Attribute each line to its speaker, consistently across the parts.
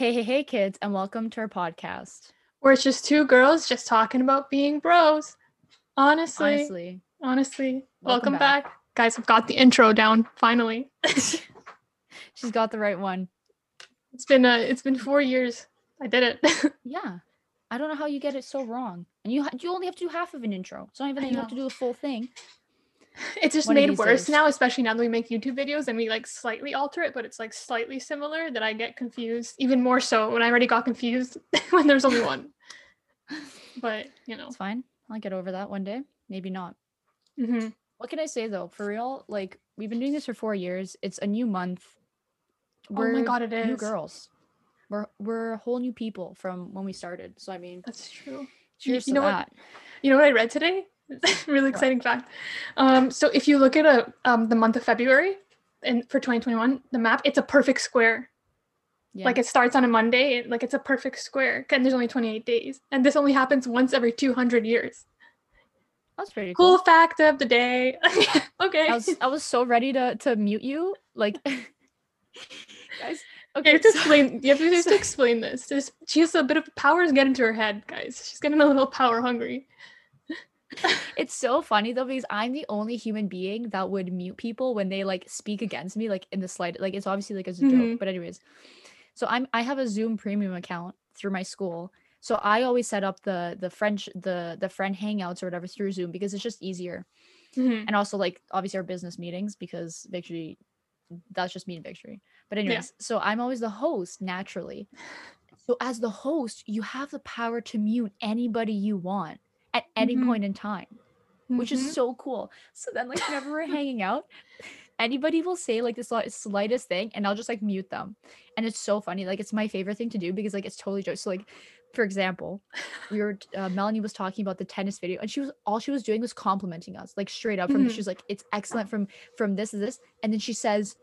Speaker 1: Hey, hey, hey, kids, and welcome to our podcast.
Speaker 2: Where it's just two girls just talking about being bros. Honestly,
Speaker 1: Honestly,
Speaker 2: honestly.
Speaker 1: Welcome
Speaker 2: Welcome, back. Guys, I've got the intro down finally.
Speaker 1: she's got the right one.
Speaker 2: it's been uh it's been 4 years. I did it.
Speaker 1: Yeah. I don't know how you get it so wrong. And you ha- you only have to do half of an intro. It's not even that you have to do a full thing.
Speaker 2: it's just
Speaker 1: One
Speaker 2: made worse
Speaker 1: days.
Speaker 2: now, especially now that we make YouTube videos and we like slightly alter it, but it's like slightly similar that I get confused even more so when I already got confused when there's only one. But, you know.
Speaker 1: It's fine. I'll get over that one day. Maybe not.
Speaker 2: mhm.
Speaker 1: What can I say though? For real, like we've been doing this for four years. It's a new month.
Speaker 2: Oh my god, it is.
Speaker 1: new girls. We're we're whole new people from when we started. So I mean,
Speaker 2: That's true.
Speaker 1: cheers
Speaker 2: you know what- You know what I read today? Really exciting fact. Um, so if you look at a um, the month of February and for 2021, the map, it's a perfect square.
Speaker 1: Yeah.
Speaker 2: Like it starts on a Monday, and, like it's a perfect square, and there's only 28 days, and this only happens once every 200 years.
Speaker 1: That's pretty cool.
Speaker 2: Cool fact of the day. okay.
Speaker 1: I was I was so ready to to mute you. Like guys.
Speaker 2: You
Speaker 1: Okay.
Speaker 2: have to
Speaker 1: so-
Speaker 2: explain. You have to, you
Speaker 1: so-
Speaker 2: to explain this. There's, she has a bit of powers get into her head, guys. She's getting a little power hungry.
Speaker 1: it's so funny though because I'm the only human being that would mute people when they like speak against me, like in the slide. Like it's obviously like as a
Speaker 2: Mhm.
Speaker 1: joke, but anyways. So I'm I have a Zoom premium account through my school. So I always set up the the French the the friend hangouts or whatever through Zoom because it's just easier.
Speaker 2: Mhm.
Speaker 1: And also like obviously our business meetings because Victory that's just me and Victory. But anyways, so I'm always the host naturally. So as the host, you have the power to mute anybody you want at any
Speaker 2: Mhm.
Speaker 1: point in time which
Speaker 2: Mhm.
Speaker 1: is so cool. So then, like, whenever we're hanging out, anybody will say like the slightest thing, and I'll just like mute them. And it's so funny. Like, it's my favorite thing to do because like it's totally joke. So like, for example, we were uh, Melanie was talking about the tennis video, and she was all she was doing was complimenting us, like straight up. From
Speaker 2: Mhm.
Speaker 1: she's like, it's excellent from from this to this, and then she says,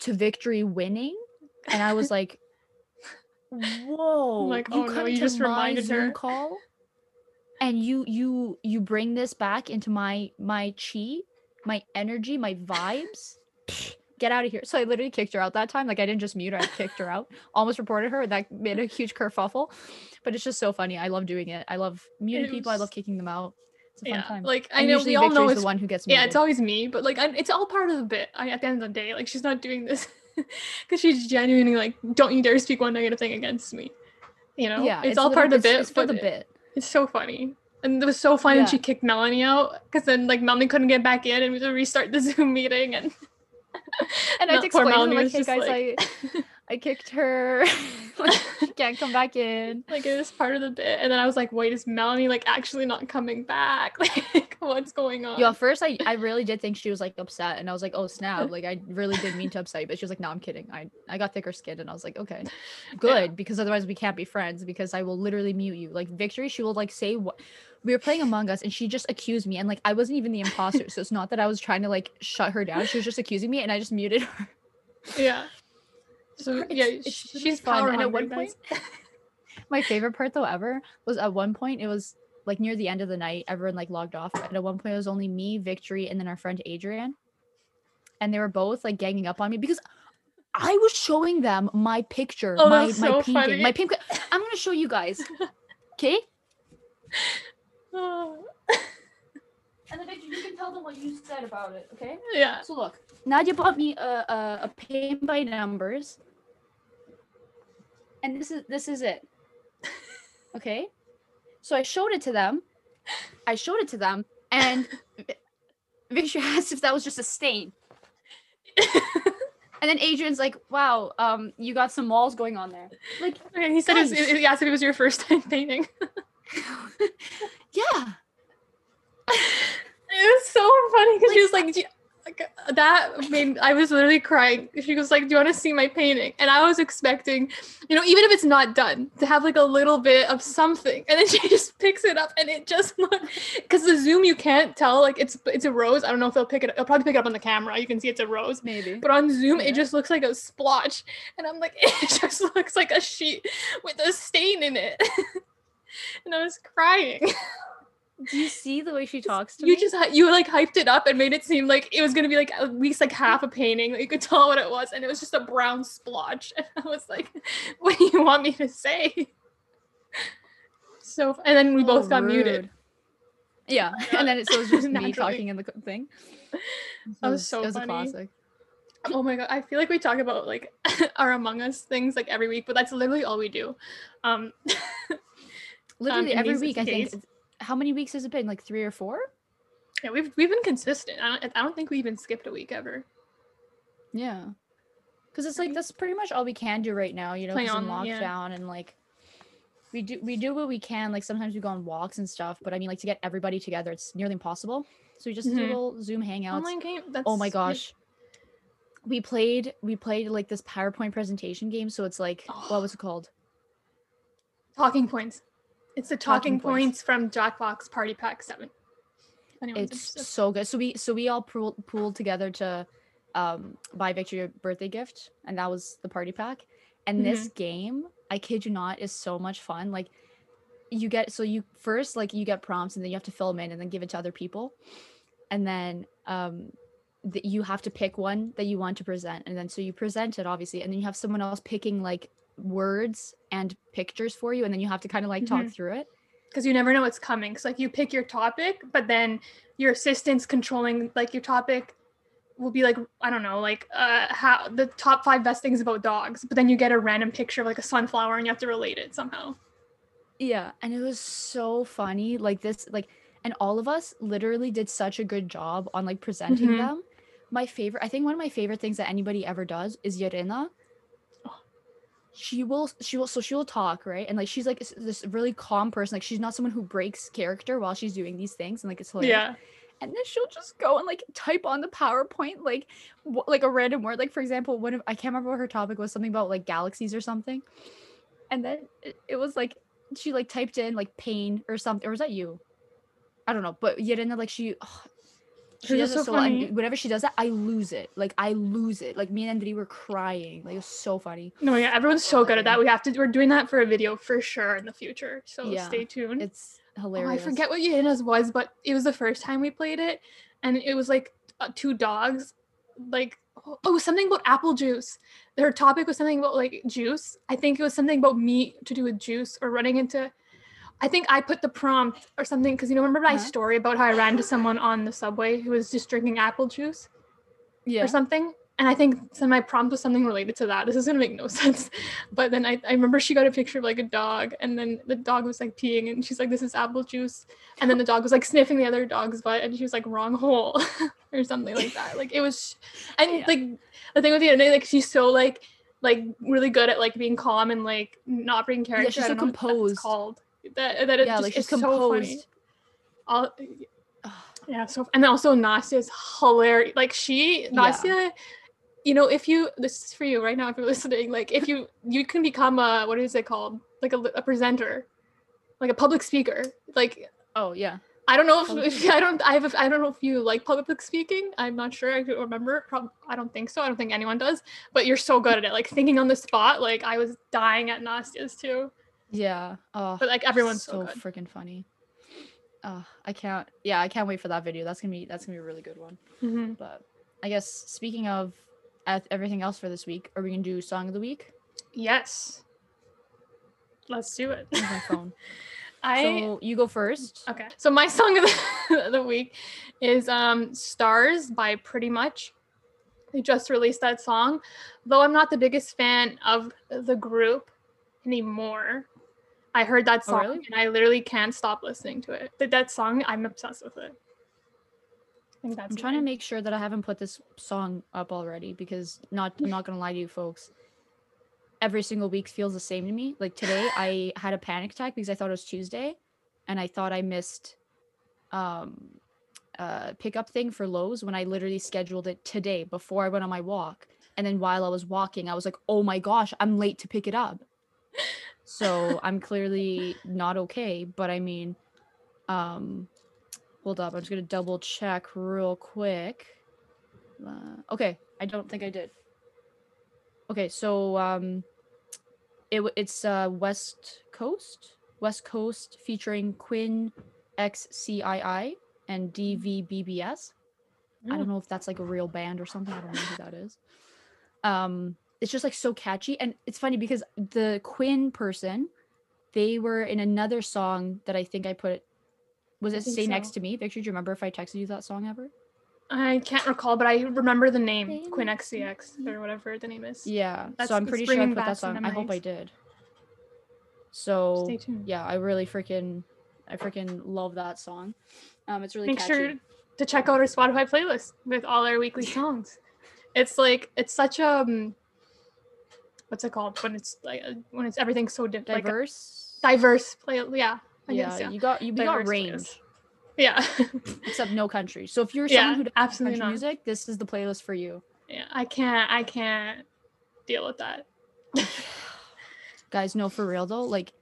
Speaker 1: to victory winning, and I was like. Whoa!
Speaker 2: like,
Speaker 1: you
Speaker 2: oh no, you just reminded
Speaker 1: Zoom
Speaker 2: her.
Speaker 1: call and you you you bring this back into my my chi my energy my vibes. Get out of here. So i literally kicked her out that time. Like i didn't just mute her i kicked her out. Almost reported her. That made a huge kerfuffle. But it's just so funny. I love doing it. I love muting
Speaker 2: It
Speaker 1: people. I love kicking them out. It's a fun
Speaker 2: Yeah,
Speaker 1: time.
Speaker 2: like I
Speaker 1: And
Speaker 2: know we all know it's
Speaker 1: the one who gets muted.
Speaker 2: Yeah, it's always me, but like I, it's all part of the bit. I, at the end of the day, like she's not doing this because she's genuinely like, don't you dare speak one negative thing against me. You know,
Speaker 1: yeah
Speaker 2: it's, all part of the bit.
Speaker 1: it's, it's for the bit
Speaker 2: It's so funny, and it was so funny
Speaker 1: Yeah.
Speaker 2: when she kicked Melanie out because then like Melanie couldn't get back in, and we had to restart the Zoom meeting, and
Speaker 1: and i had to explain to her,
Speaker 2: Melanie
Speaker 1: like hey guys
Speaker 2: like-
Speaker 1: i i kicked her like, she can't come back in
Speaker 2: like it was part of the bit. And then I was like, wait, is Melanie like actually not coming back? Like, what's going on?
Speaker 1: Yeah, first I, I really did think she was like upset and I was like, oh snap. Like I really did mean to upset you, but she was like, no, I'm kidding. I, I got thicker skin and I was like, okay, good, because otherwise we can't be friends because I will literally mute you. Like Victory, she will like say what we were playing Among Us and she just accused me and like I wasn't even the imposter. so it's not that I was trying to like shut her down. She was just accusing me and I just muted her.
Speaker 2: yeah. So yeah,
Speaker 1: it's
Speaker 2: she's
Speaker 1: fun, and at one point- My favorite part though ever was at one point it was like near the end of the night, everyone like logged off. And at one point it was only me, Victory, and then our friend Adrian. And they were both like ganging up on me because I was showing them my picture,
Speaker 2: Oh,
Speaker 1: my
Speaker 2: that's
Speaker 1: my
Speaker 2: so
Speaker 1: painting,
Speaker 2: funny.
Speaker 1: my pink. I'm gonna show you guys. Okay?
Speaker 2: Oh,
Speaker 1: And then you can tell them what you said about it, okay?
Speaker 2: yeah.
Speaker 1: So look, Nadia bought me a a, a paint by numbers, and this is this is it. Okay, so I showed it to them. I showed it to them, and Vi- Victor asked if that was just a stain. And then Adrian's like, "Wow, um, you got some walls going on there." Like,
Speaker 2: Okay, he said it was, he asked if it was your first time painting.
Speaker 1: yeah,
Speaker 2: It was so funny because she was like, "Do you- like uh, that made I was literally crying. She was like, "Do you want to see my painting?" And I was expecting, you know, even if it's not done, to have like a little bit of something. And then she just picks it up, and it just because the zoom you can't tell like it's it's a rose. I don't know if they'll pick it. They'll probably pick it up on the camera. You can see it's a rose.
Speaker 1: maybe.
Speaker 2: But on Zoom,
Speaker 1: Yeah.
Speaker 2: it just looks like a splotch, and I'm like, it just looks like a sheet with a stain in it. and I was crying.
Speaker 1: Do you see the way she talks to
Speaker 2: you
Speaker 1: me?
Speaker 2: just you like hyped it up and made it seem like it was gonna be like at least like half a painting. Like, you could tell what it was, and it was just a brown splotch. And I was like, "What do you want me to say?" So, and then we both
Speaker 1: Oh,
Speaker 2: got muted.
Speaker 1: rude. Yeah, and then it, was just me talking in the thing.
Speaker 2: That
Speaker 1: It
Speaker 2: was so
Speaker 1: It was a
Speaker 2: funny.
Speaker 1: classic.
Speaker 2: Oh my god, I feel like we talk about like our Among Us things like every week, but that's literally all we do. Um,
Speaker 1: Literally
Speaker 2: in
Speaker 1: every week, I think. How many weeks has it been? Like three or four?
Speaker 2: yeah, we've we've been consistent. I don't, I don't think we even skipped a week ever.
Speaker 1: Yeah. Because it's like that's pretty much all we can do right now, you know,
Speaker 2: Play
Speaker 1: 'cause in
Speaker 2: on- yeah.
Speaker 1: lockdown and like we do we do what we can. Like sometimes we go on walks and stuff, but I mean like to get everybody together, it's nearly impossible. So we just do
Speaker 2: Mhm.
Speaker 1: little Zoom hangouts.
Speaker 2: Online game.
Speaker 1: Oh my gosh. We played we played like this PowerPoint presentation game. So it's like what was it called?
Speaker 2: Talking points. It's the
Speaker 1: Talking
Speaker 2: talking,
Speaker 1: points.
Speaker 2: points. from Jackbox Party Pack Seven. Anyone's
Speaker 1: It's
Speaker 2: interested.
Speaker 1: so good. So we so we all pooled, pooled together to um buy Victory a birthday gift, and that was the party pack. And this
Speaker 2: Mm-hmm.
Speaker 1: game, I kid you not, is so much fun. Like you get so you first like you get prompts and then you have to fill them in and then give it to other people. And then um that you have to pick one that you want to present and then so you present it obviously and then you have someone else picking like words and pictures for you and then you have to kind of like talk
Speaker 2: Mhm.
Speaker 1: through it
Speaker 2: because you never know what's coming. Cause like you pick your topic, but then your assistant's controlling like your topic will be like I don't know, like uh how the top five best things about dogs, but then you get a random picture of like a sunflower and you have to relate it somehow.
Speaker 1: Yeah, and it was so funny. Like this, like, and all of us literally did such a good job on like presenting
Speaker 2: Mhm.
Speaker 1: them. My favorite, I think one of my favorite things that anybody ever does is Yarina.
Speaker 2: Oh.
Speaker 1: She will, she will, so she will talk, right? And like she's like this- really calm person. Like she's not someone who breaks character while she's doing these things, and like it's hilarious.
Speaker 2: Yeah.
Speaker 1: And then she'll just go and like type on the PowerPoint like wh- like a random word. Like for example, one of I can't remember what her topic was, something about like galaxies or something. And then it, it was like she like typed in like pain or something. Or was that you? I don't know. But yet and then like she she does
Speaker 2: is
Speaker 1: it
Speaker 2: so
Speaker 1: so
Speaker 2: funny.
Speaker 1: whenever she does that, I lose it. Like I lose it. Like me and Andri were crying. Like it was so funny.
Speaker 2: No, yeah, everyone's so good at that. We have to we're doing that for a video for sure in the future. So
Speaker 1: Yeah.
Speaker 2: stay tuned.
Speaker 1: It's
Speaker 2: Oh,
Speaker 1: hilarious.
Speaker 2: I forget what Yena's was, but it was the first time we played it, and it was like uh, two dogs, like oh, oh something about apple juice. Their topic was something about like juice. I think it was something about meat to do with juice or running into. I think I put the prompt or something because you know remember my
Speaker 1: Uh-huh.
Speaker 2: story about how I ran to someone on the subway who was just drinking apple juice
Speaker 1: Yeah.
Speaker 2: or something. And I think so my prompt was something related to that. This is gonna make no sense. But then I, I remember she got a picture of like a dog, and then the dog was like peeing, and she's like, This is apple juice. And then the dog was like sniffing the other dog's butt, and she was like, wrong hole or something like that. Like it was and
Speaker 1: Yeah.
Speaker 2: like the thing with the other like she's so like like really good at like being calm and like not breaking character.
Speaker 1: she's so
Speaker 2: don't know what that's
Speaker 1: composed.
Speaker 2: called. That that it
Speaker 1: yeah,
Speaker 2: just,
Speaker 1: like she's
Speaker 2: it's so funny.
Speaker 1: composed.
Speaker 2: All, yeah, so and also Nastia's hilarious. Like she Nastia, you know, if you this is for you right now, if you're listening, like if you you can become a what is it called? Like a, a presenter, like a public speaker. Like
Speaker 1: Oh yeah.
Speaker 2: I don't know if, if I don't I have I don't know if you like public speaking. I'm not sure. I don't remember. Prob- I don't think so. I don't think anyone does. But you're so good at it. Like thinking on the spot. Like I was dying at Nastia's too.
Speaker 1: Yeah. Oh,
Speaker 2: But like everyone's so, good.
Speaker 1: freaking funny. Oh, I can't. Yeah, I can't wait for that video. That's gonna be that's gonna be a really good one.
Speaker 2: Mhm.
Speaker 1: But I guess speaking of everything else for this week, are we gonna do song of the week?
Speaker 2: Yes. Let's do it.
Speaker 1: My phone?
Speaker 2: I
Speaker 1: so you go first.
Speaker 2: Okay. So my song of the, the week is um Stars by Pretty Much. They just released that song. Though I'm not the biggest fan of the group anymore. I heard that
Speaker 1: Oh,
Speaker 2: song
Speaker 1: really?
Speaker 2: and I literally can't stop listening to it. That, that song, I'm obsessed with it. I think that's
Speaker 1: I'm trying to make sure that I haven't put this song up already because not I'm not gonna lie to you folks. Every single week feels the same to me. Like today I had a panic attack because I thought it was Tuesday and I thought I missed um uh pickup thing for Lowe's when I literally scheduled it today before I went on my walk. And then while I was walking, I was like, oh my gosh, I'm late to pick it up. So I'm clearly not okay. But I mean, um hold up, I'm just gonna double check real quick. Uh, okay, I don't think I did. Okay, so um it it's uh West Coast, West Coast featuring Quinn, XCII and DVBBS. I
Speaker 2: Mm.
Speaker 1: don't know if that's like a real band or something. I don't know who that is. Um, it's just like so catchy, and it's funny because the Quinn person, they were in another song that I think I put. Was it "Stay Next to Me"? Victor, do you remember if I texted you that song ever?
Speaker 2: I can't recall, but I remember the name
Speaker 1: Stay
Speaker 2: Quinn XCX or whatever the name is.
Speaker 1: Yeah,
Speaker 2: That's-
Speaker 1: so I'm pretty sure I put that song. I hope I did. So
Speaker 2: Stay tuned.
Speaker 1: yeah, I really freaking, I freaking love that song. Um, it's really
Speaker 2: Make
Speaker 1: catchy.
Speaker 2: sure to check out our Spotify playlist with all our weekly songs. It's like it's such a um, what's it called when it's like uh, when it's everything's so di- like
Speaker 1: diverse.
Speaker 2: diverse play. Yeah, I
Speaker 1: yeah,
Speaker 2: guess yeah.
Speaker 1: you got you got
Speaker 2: Diverse
Speaker 1: range,
Speaker 2: playlist. Yeah,
Speaker 1: except no country. So if you're
Speaker 2: Yeah,
Speaker 1: someone who
Speaker 2: absolutely
Speaker 1: country
Speaker 2: not.
Speaker 1: music, this is the playlist for you.
Speaker 2: yeah. I can't. I can't deal with that.
Speaker 1: Guys, no, for real though, like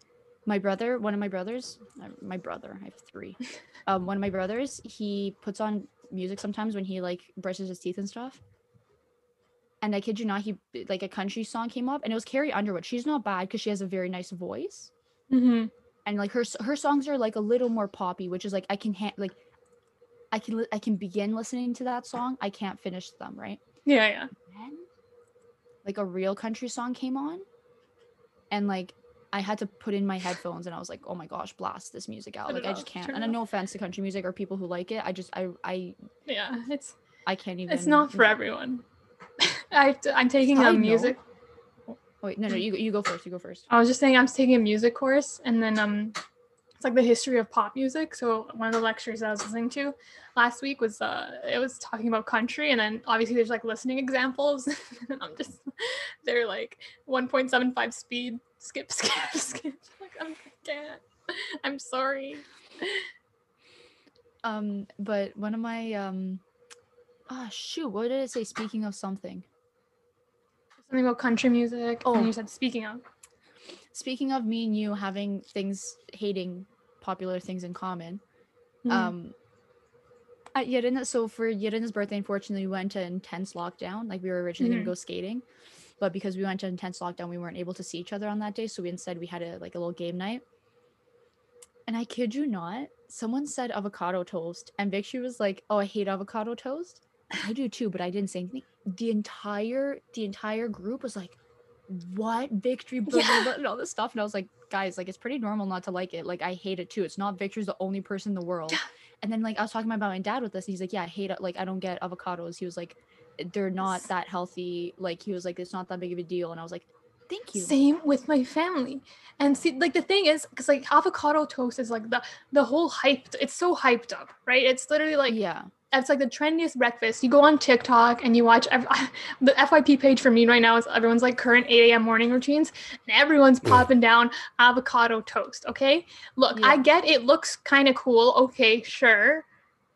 Speaker 1: my brother, one of my brothers, uh, my brother, I have three. Um, one of my brothers, he puts on music sometimes when he like brushes his teeth and stuff. And I kid you not, he like a country song came up, and it was Carrie Underwood. She's not bad because she has a very nice voice,
Speaker 2: hmm
Speaker 1: and like her her songs are like a little more poppy, which is like I can ha- like I can I can begin listening to that song. I can't finish them, right?
Speaker 2: Yeah, yeah.
Speaker 1: then like a real country song came on and like I had to put in my headphones and I was like, oh my gosh, blast this music out. Like I just can't.
Speaker 2: turn
Speaker 1: And no offense to country music or people who like it. I just I I
Speaker 2: Yeah, it's
Speaker 1: I can't even
Speaker 2: it's not for everyone. I I'm taking a music.
Speaker 1: Oh, wait, no, no, you you go first. You go first.
Speaker 2: I was just saying I'm taking a music course, and then um, it's like the history of pop music. So one of the lectures I was listening to last week was uh, it was talking about country, and then obviously there's like listening examples. and I'm just they're like 1.75 speed, skip, skip, skip. Like I'm, I can't. I'm sorry.
Speaker 1: Um, but one of my um, ah shoot, what did I say? Speaking of something.
Speaker 2: Something about country music. Oh,
Speaker 1: Oh.
Speaker 2: and you said speaking of.
Speaker 1: Speaking of me and you having things hating popular things in common.
Speaker 2: Mhm.
Speaker 1: um at Yerina, so for Yerina's birthday, unfortunately, we went to intense lockdown. Like we were originally
Speaker 2: Mhm.
Speaker 1: gonna go skating, but because we went to intense lockdown, we weren't able to see each other on that day. So we instead we had a like a little game night. And I kid you not, someone said avocado toast, and Victory was like, "Oh, I hate avocado toast." I do too, but I didn't say anything. The entire the entire group was like, "What victory?" Blah, blah, blah, and all this stuff, and I was like, "Guys, like it's pretty normal not to like it. Like I hate it too. It's not victory's the only person in the world." And then like I was talking about my dad with this, and he's like, "Yeah, I hate it. Like I don't get avocados." He was like, "They're not that healthy." Like he was like, "It's not that big of a deal," and I was like, "Thank you."
Speaker 2: Same with my family. And see, like the thing is, because like avocado toast is like the the whole hyped. It's so hyped up, right? It's literally like
Speaker 1: yeah,
Speaker 2: it's like the trendiest breakfast. You go on TikTok and you watch ev- the FYP page for me right now is everyone's like current 8 a.m. morning routines, and everyone's popping down avocado toast. Okay, look, I get it looks kind of cool. Okay, sure,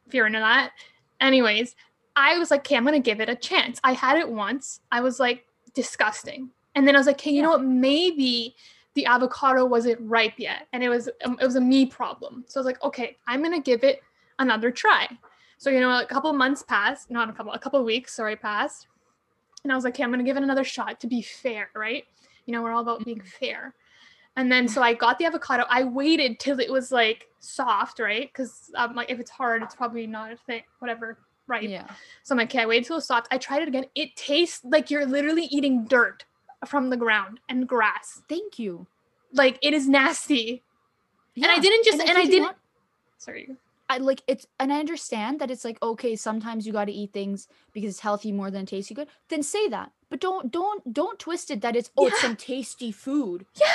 Speaker 2: if you're into that. Anyways, I was like, okay, I'm gonna give it a chance. I had it once. I was like, disgusting. And then I was like, hey, you know what? Maybe the avocado wasn't ripe yet, and it was um, it was a me problem. So I was like, okay, I'm gonna give it another try. So you know, a couple months passed, not a couple, a couple weeks, sorry, passed, and I was like, okay, I'm gonna give it another shot to be fair, right? You know, we're all about being fair. And then so I got the avocado. I waited till it was like soft, right? Because um, like if it's hard, it's probably not a thing, whatever, right?
Speaker 1: yeah.
Speaker 2: So I'm like, okay, I waited till it's soft. I tried it again. It tastes like you're literally eating dirt from the ground and grass.
Speaker 1: Thank you.
Speaker 2: Like it is nasty. And I didn't just and I, didn't.
Speaker 1: not,
Speaker 2: Sorry.
Speaker 1: I like it's and I understand that it's like okay, sometimes you got to eat things because it's healthy more than tasty good. Then say that, but don't don't don't twist it that it's oh it's some tasty food.
Speaker 2: Yeah.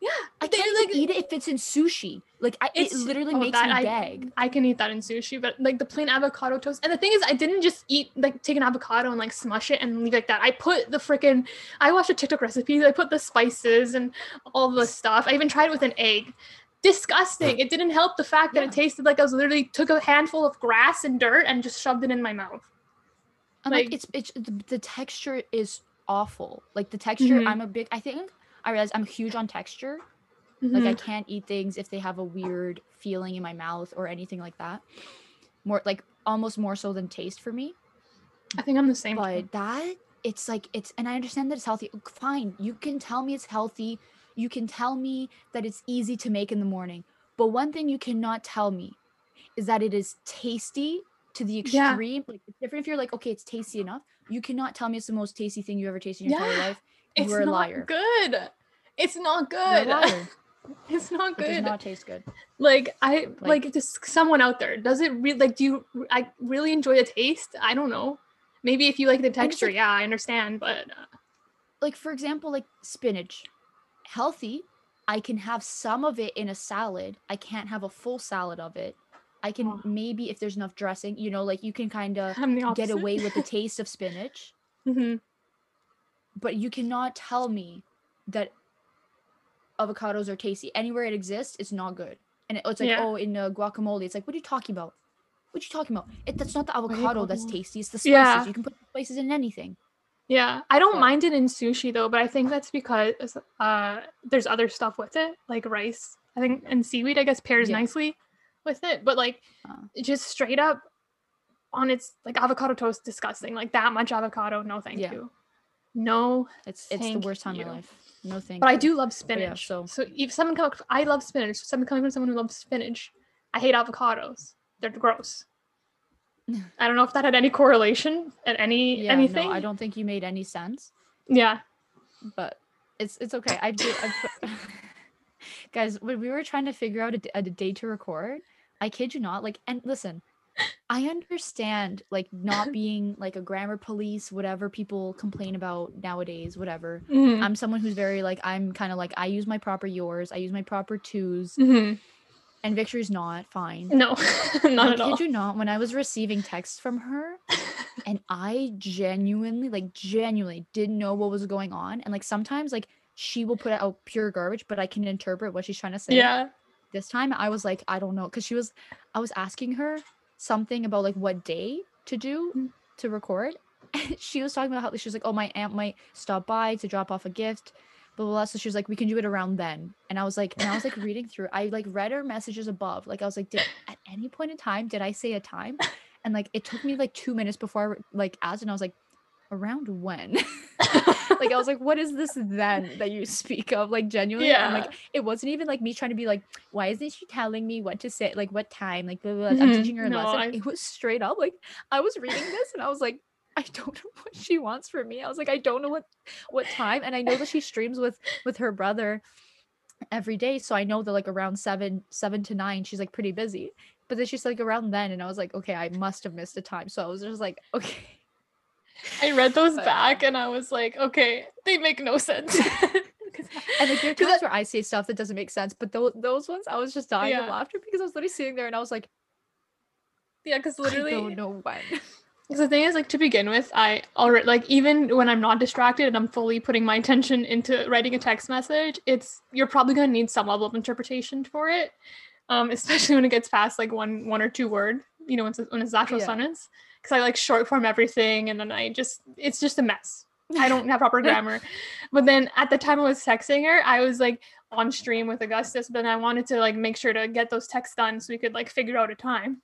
Speaker 2: Yeah.
Speaker 1: I can't
Speaker 2: like-
Speaker 1: eat it if it's in sushi. Like I, it literally
Speaker 2: oh,
Speaker 1: makes me
Speaker 2: I-
Speaker 1: gag.
Speaker 2: I can eat that in sushi, but like the plain avocado toast. And the thing is, I didn't just eat like take an avocado and like smush it and leave it like that. I put the freaking. I watched a TikTok recipe. I put the spices and all the stuff. I even tried it with an egg. Disgusting. It didn't help the fact that
Speaker 1: Yeah.
Speaker 2: it tasted like I was literally took a handful of grass and dirt and just shoved it in my mouth.
Speaker 1: And like,
Speaker 2: like-
Speaker 1: it's it's the, the texture is awful. Like the texture,
Speaker 2: Mhm.
Speaker 1: I'm a big. I think I realize I'm huge on texture. Like I
Speaker 2: Mhm.
Speaker 1: can't eat things if they have a weird feeling in my mouth or anything like that. More like almost more so than taste for me.
Speaker 2: I think I'm the same.
Speaker 1: but that it's like it's and i understand that it's healthy fine you can tell me it's healthy you can tell me that it's easy to make in the morning But one thing you cannot tell me is that it is tasty to the
Speaker 2: Yeah.
Speaker 1: extreme. Like it's different if you're like, okay, it's tasty enough. You cannot tell me it's the most tasty thing you ever tasted in your entire life.
Speaker 2: It's
Speaker 1: You're a
Speaker 2: not
Speaker 1: liar.
Speaker 2: good. It's not good. It's not good.
Speaker 1: It does not taste good.
Speaker 2: like I
Speaker 1: Like-
Speaker 2: like, just someone out there. Does it really like do you I really enjoy the taste? I don't know. Maybe if you like the texture,
Speaker 1: like-
Speaker 2: yeah, I understand, but uh,
Speaker 1: Like for example, like spinach, healthy. I can have some of it in a salad. I can't have a full salad of it. I can
Speaker 2: Oh.
Speaker 1: maybe if there's enough dressing, you know, like you can kind of get away with the taste of spinach.
Speaker 2: Mhm.
Speaker 1: but you cannot tell me that avocados are tasty anywhere it exists it's not good and it- it's like
Speaker 2: Yeah.
Speaker 1: oh in uh, guacamole it's like what are you talking about what are you talking about it, that's not the avocado that's tasty it's the spices
Speaker 2: Yeah.
Speaker 1: you can put spices in anything
Speaker 2: Yeah, I don't
Speaker 1: But-
Speaker 2: mind it in sushi though, but I think that's because uh there's other stuff with it, like rice. I think and seaweed I guess pairs
Speaker 1: Yeah.
Speaker 2: nicely with it, but like
Speaker 1: Uh.
Speaker 2: just straight up on its like avocado toast disgusting. Like that much avocado, no thank
Speaker 1: Yeah.
Speaker 2: you. No,
Speaker 1: it's it's the worst time in
Speaker 2: you.
Speaker 1: my life no thank you.
Speaker 2: but I do love
Speaker 1: yeah,
Speaker 2: spinach.
Speaker 1: so-
Speaker 2: so if someone come I love spinach. So Someone coming from someone who loves spinach. I hate avocados. They're gross. I don't know if that had any correlation at any
Speaker 1: yeah
Speaker 2: anything.
Speaker 1: no i don't think you made any sense
Speaker 2: Yeah.
Speaker 1: but it's it's okay i do I guys when we were trying to figure out a day to record i kid you not like and listen i understand like not being like a grammar police whatever people complain about nowadays whatever
Speaker 2: Mhm.
Speaker 1: i'm someone who's very like i'm kind of like i use my proper yours i use my proper twos
Speaker 2: Mhm.
Speaker 1: And victory's not fine
Speaker 2: No, not
Speaker 1: I
Speaker 2: at all.
Speaker 1: kid you not, when I was receiving texts from her and I genuinely, like genuinely didn't know what was going on. And like sometimes like she will put out pure garbage, but I can interpret what she's trying to say.
Speaker 2: Yeah.
Speaker 1: This time I was like, I don't know. Cause she was I was asking her something about like what day to do
Speaker 2: Mm.
Speaker 1: to record. She was talking about how she was like, Oh, my aunt might stop by to drop off a gift. Blah, blah, blah. So she was like, we can do it around then. And I was like, and I was like reading through, I like read her messages above. Like I was like, did at any point in time did I say a time? And like it took me like two minutes before I like asked, and I was like, around when? like I was like, what is this then that you speak of? Like genuinely, and like it wasn't even like me trying to be like, why isn't she telling me what to say? Like what time? Like blah, blah, blah. I'm
Speaker 2: Mhm.
Speaker 1: teaching her a
Speaker 2: No,
Speaker 1: lesson.
Speaker 2: I-
Speaker 1: It was straight up like I was reading this and I was like, I don't know what she wants from me. I was like, I don't know what what time, and I know that she streams with with her brother every day, so I know that like around seven seven to nine, she's like pretty busy. But then she's like around then, and I was like, okay, I must have missed a time. So I was just like, okay.
Speaker 2: I read those
Speaker 1: But-
Speaker 2: back and I was like, okay, they make no sense.
Speaker 1: And like there are times where I say stuff that doesn't make sense, but those those ones I was just dying of laughter because I was literally sitting there and I was like,
Speaker 2: yeah, because
Speaker 1: I
Speaker 2: literally,
Speaker 1: don't know when.
Speaker 2: 'Cause the thing is, like to begin with, I already like even when I'm not distracted and I'm fully putting my attention into writing a text message, it's you're probably gonna need some level of interpretation for it, um, especially when it gets past like one one or two word, you know, when it's, when it's actual
Speaker 1: Yeah.
Speaker 2: sentence. Because I like short form everything, and then I just it's just a mess. I don't have proper grammar. But then at the time I was texting her, I was like on stream with Augustus, but then I wanted to like make sure to get those texts done so we could like figure out a time.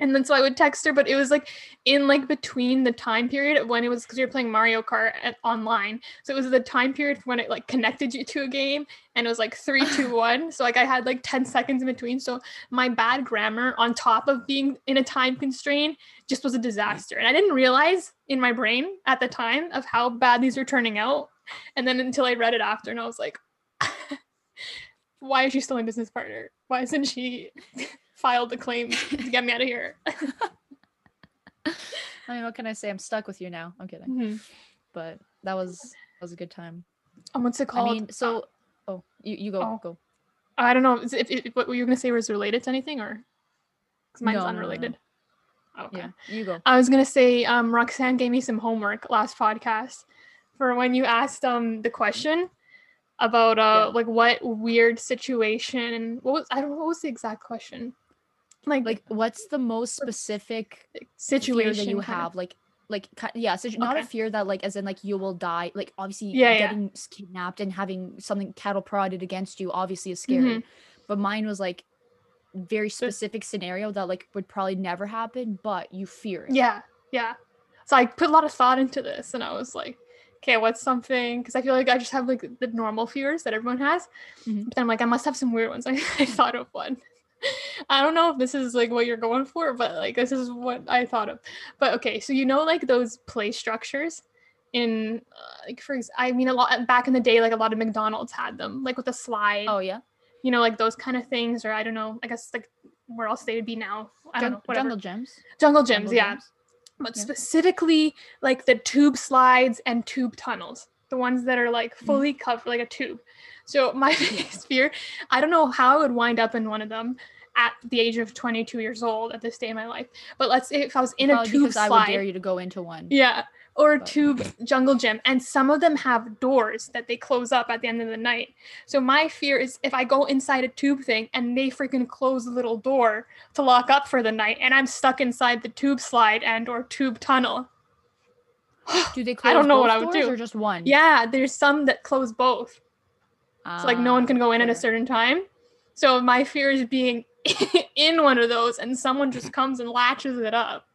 Speaker 2: And then so I would text her, but it was like in like between the time period of when it was because you're playing Mario Kart at, online. So it was the time period when it like connected you to a game and it was like three, two, one. So like I had like 10 seconds in between. So my bad grammar on top of being in a time constraint just was a disaster. And I didn't realize in my brain at the time of how bad these were turning out. And then until I read it after and I was like, why is she still my business partner? Why isn't she filed the claim to get me out of here?
Speaker 1: I mean, what can I say? I'm stuck with you now. I'm kidding.
Speaker 2: Mhm.
Speaker 1: But that was that was a good time.
Speaker 2: Um, what's it
Speaker 1: I
Speaker 2: called?
Speaker 1: mean, so oh, you, you go
Speaker 2: Oh.
Speaker 1: go.
Speaker 2: I don't know. Is it, if, if, what were you gonna say was related to anything or? Because mine's
Speaker 1: No, no, no, no.
Speaker 2: unrelated. Okay.
Speaker 1: Yeah, you go.
Speaker 2: I was gonna say, um, Roxanne gave me some homework last podcast for when you asked um the question about uh
Speaker 1: Yeah.
Speaker 2: like what weird situation. What was I don't know what was the exact question? Like
Speaker 1: Like, what's the most specific
Speaker 2: situation
Speaker 1: that you have? Like, like yeah, so not a fear that like as in like you will die. Like obviously
Speaker 2: Yeah, yeah.
Speaker 1: getting s- kidnapped and having something cattle prodded against you obviously is scary.
Speaker 2: Mhm.
Speaker 1: But mine was like very specific scenario that like would probably never happen, but you fear it.
Speaker 2: Yeah, yeah. So I put a lot of thought into this, and I was like, okay, what's something? Because I feel like I just have like the normal fears that everyone has.
Speaker 1: Mhm.
Speaker 2: But then I'm like, I must have some weird ones. I, I thought of one. I don't know if this is like what you're going for, but like this is what I thought of. But okay, so you know like those play structures in uh, like for ex- I mean a lot back in the day like a lot of McDonald's had them like with a slide.
Speaker 1: Oh yeah.
Speaker 2: You know like those kind of things or I don't know. I guess like where else they would be now. I don't
Speaker 1: Jung-
Speaker 2: know. Whatever.
Speaker 1: Jungle Gems.
Speaker 2: Jungle gyms,
Speaker 1: Jungle
Speaker 2: yeah
Speaker 1: Gyms.
Speaker 2: but
Speaker 1: Yeah.
Speaker 2: specifically like the tube slides and tube tunnels, the ones that are like fully covered like a tube. So my biggest fear, I don't know how I would wind up in one of them at the age of 22 years old at this day in my life. But let's say if I was in a tube
Speaker 1: because I would dare you to go into one.
Speaker 2: yeah, or a
Speaker 1: But-
Speaker 2: tube jungle gym, and some of them have doors that they close up at the end of the night. So my fear is if I go inside a tube thing and they freaking close the little door to lock up for the night, and I'm stuck inside the tube slide and or tube tunnel.
Speaker 1: Do they close
Speaker 2: I don't know what
Speaker 1: both
Speaker 2: I would
Speaker 1: doors
Speaker 2: do.
Speaker 1: or just one?
Speaker 2: Yeah, there's some that close both. So like no one
Speaker 1: Ah,
Speaker 2: can go in at a certain time. So my fear is being in one of those and someone just comes and latches it up.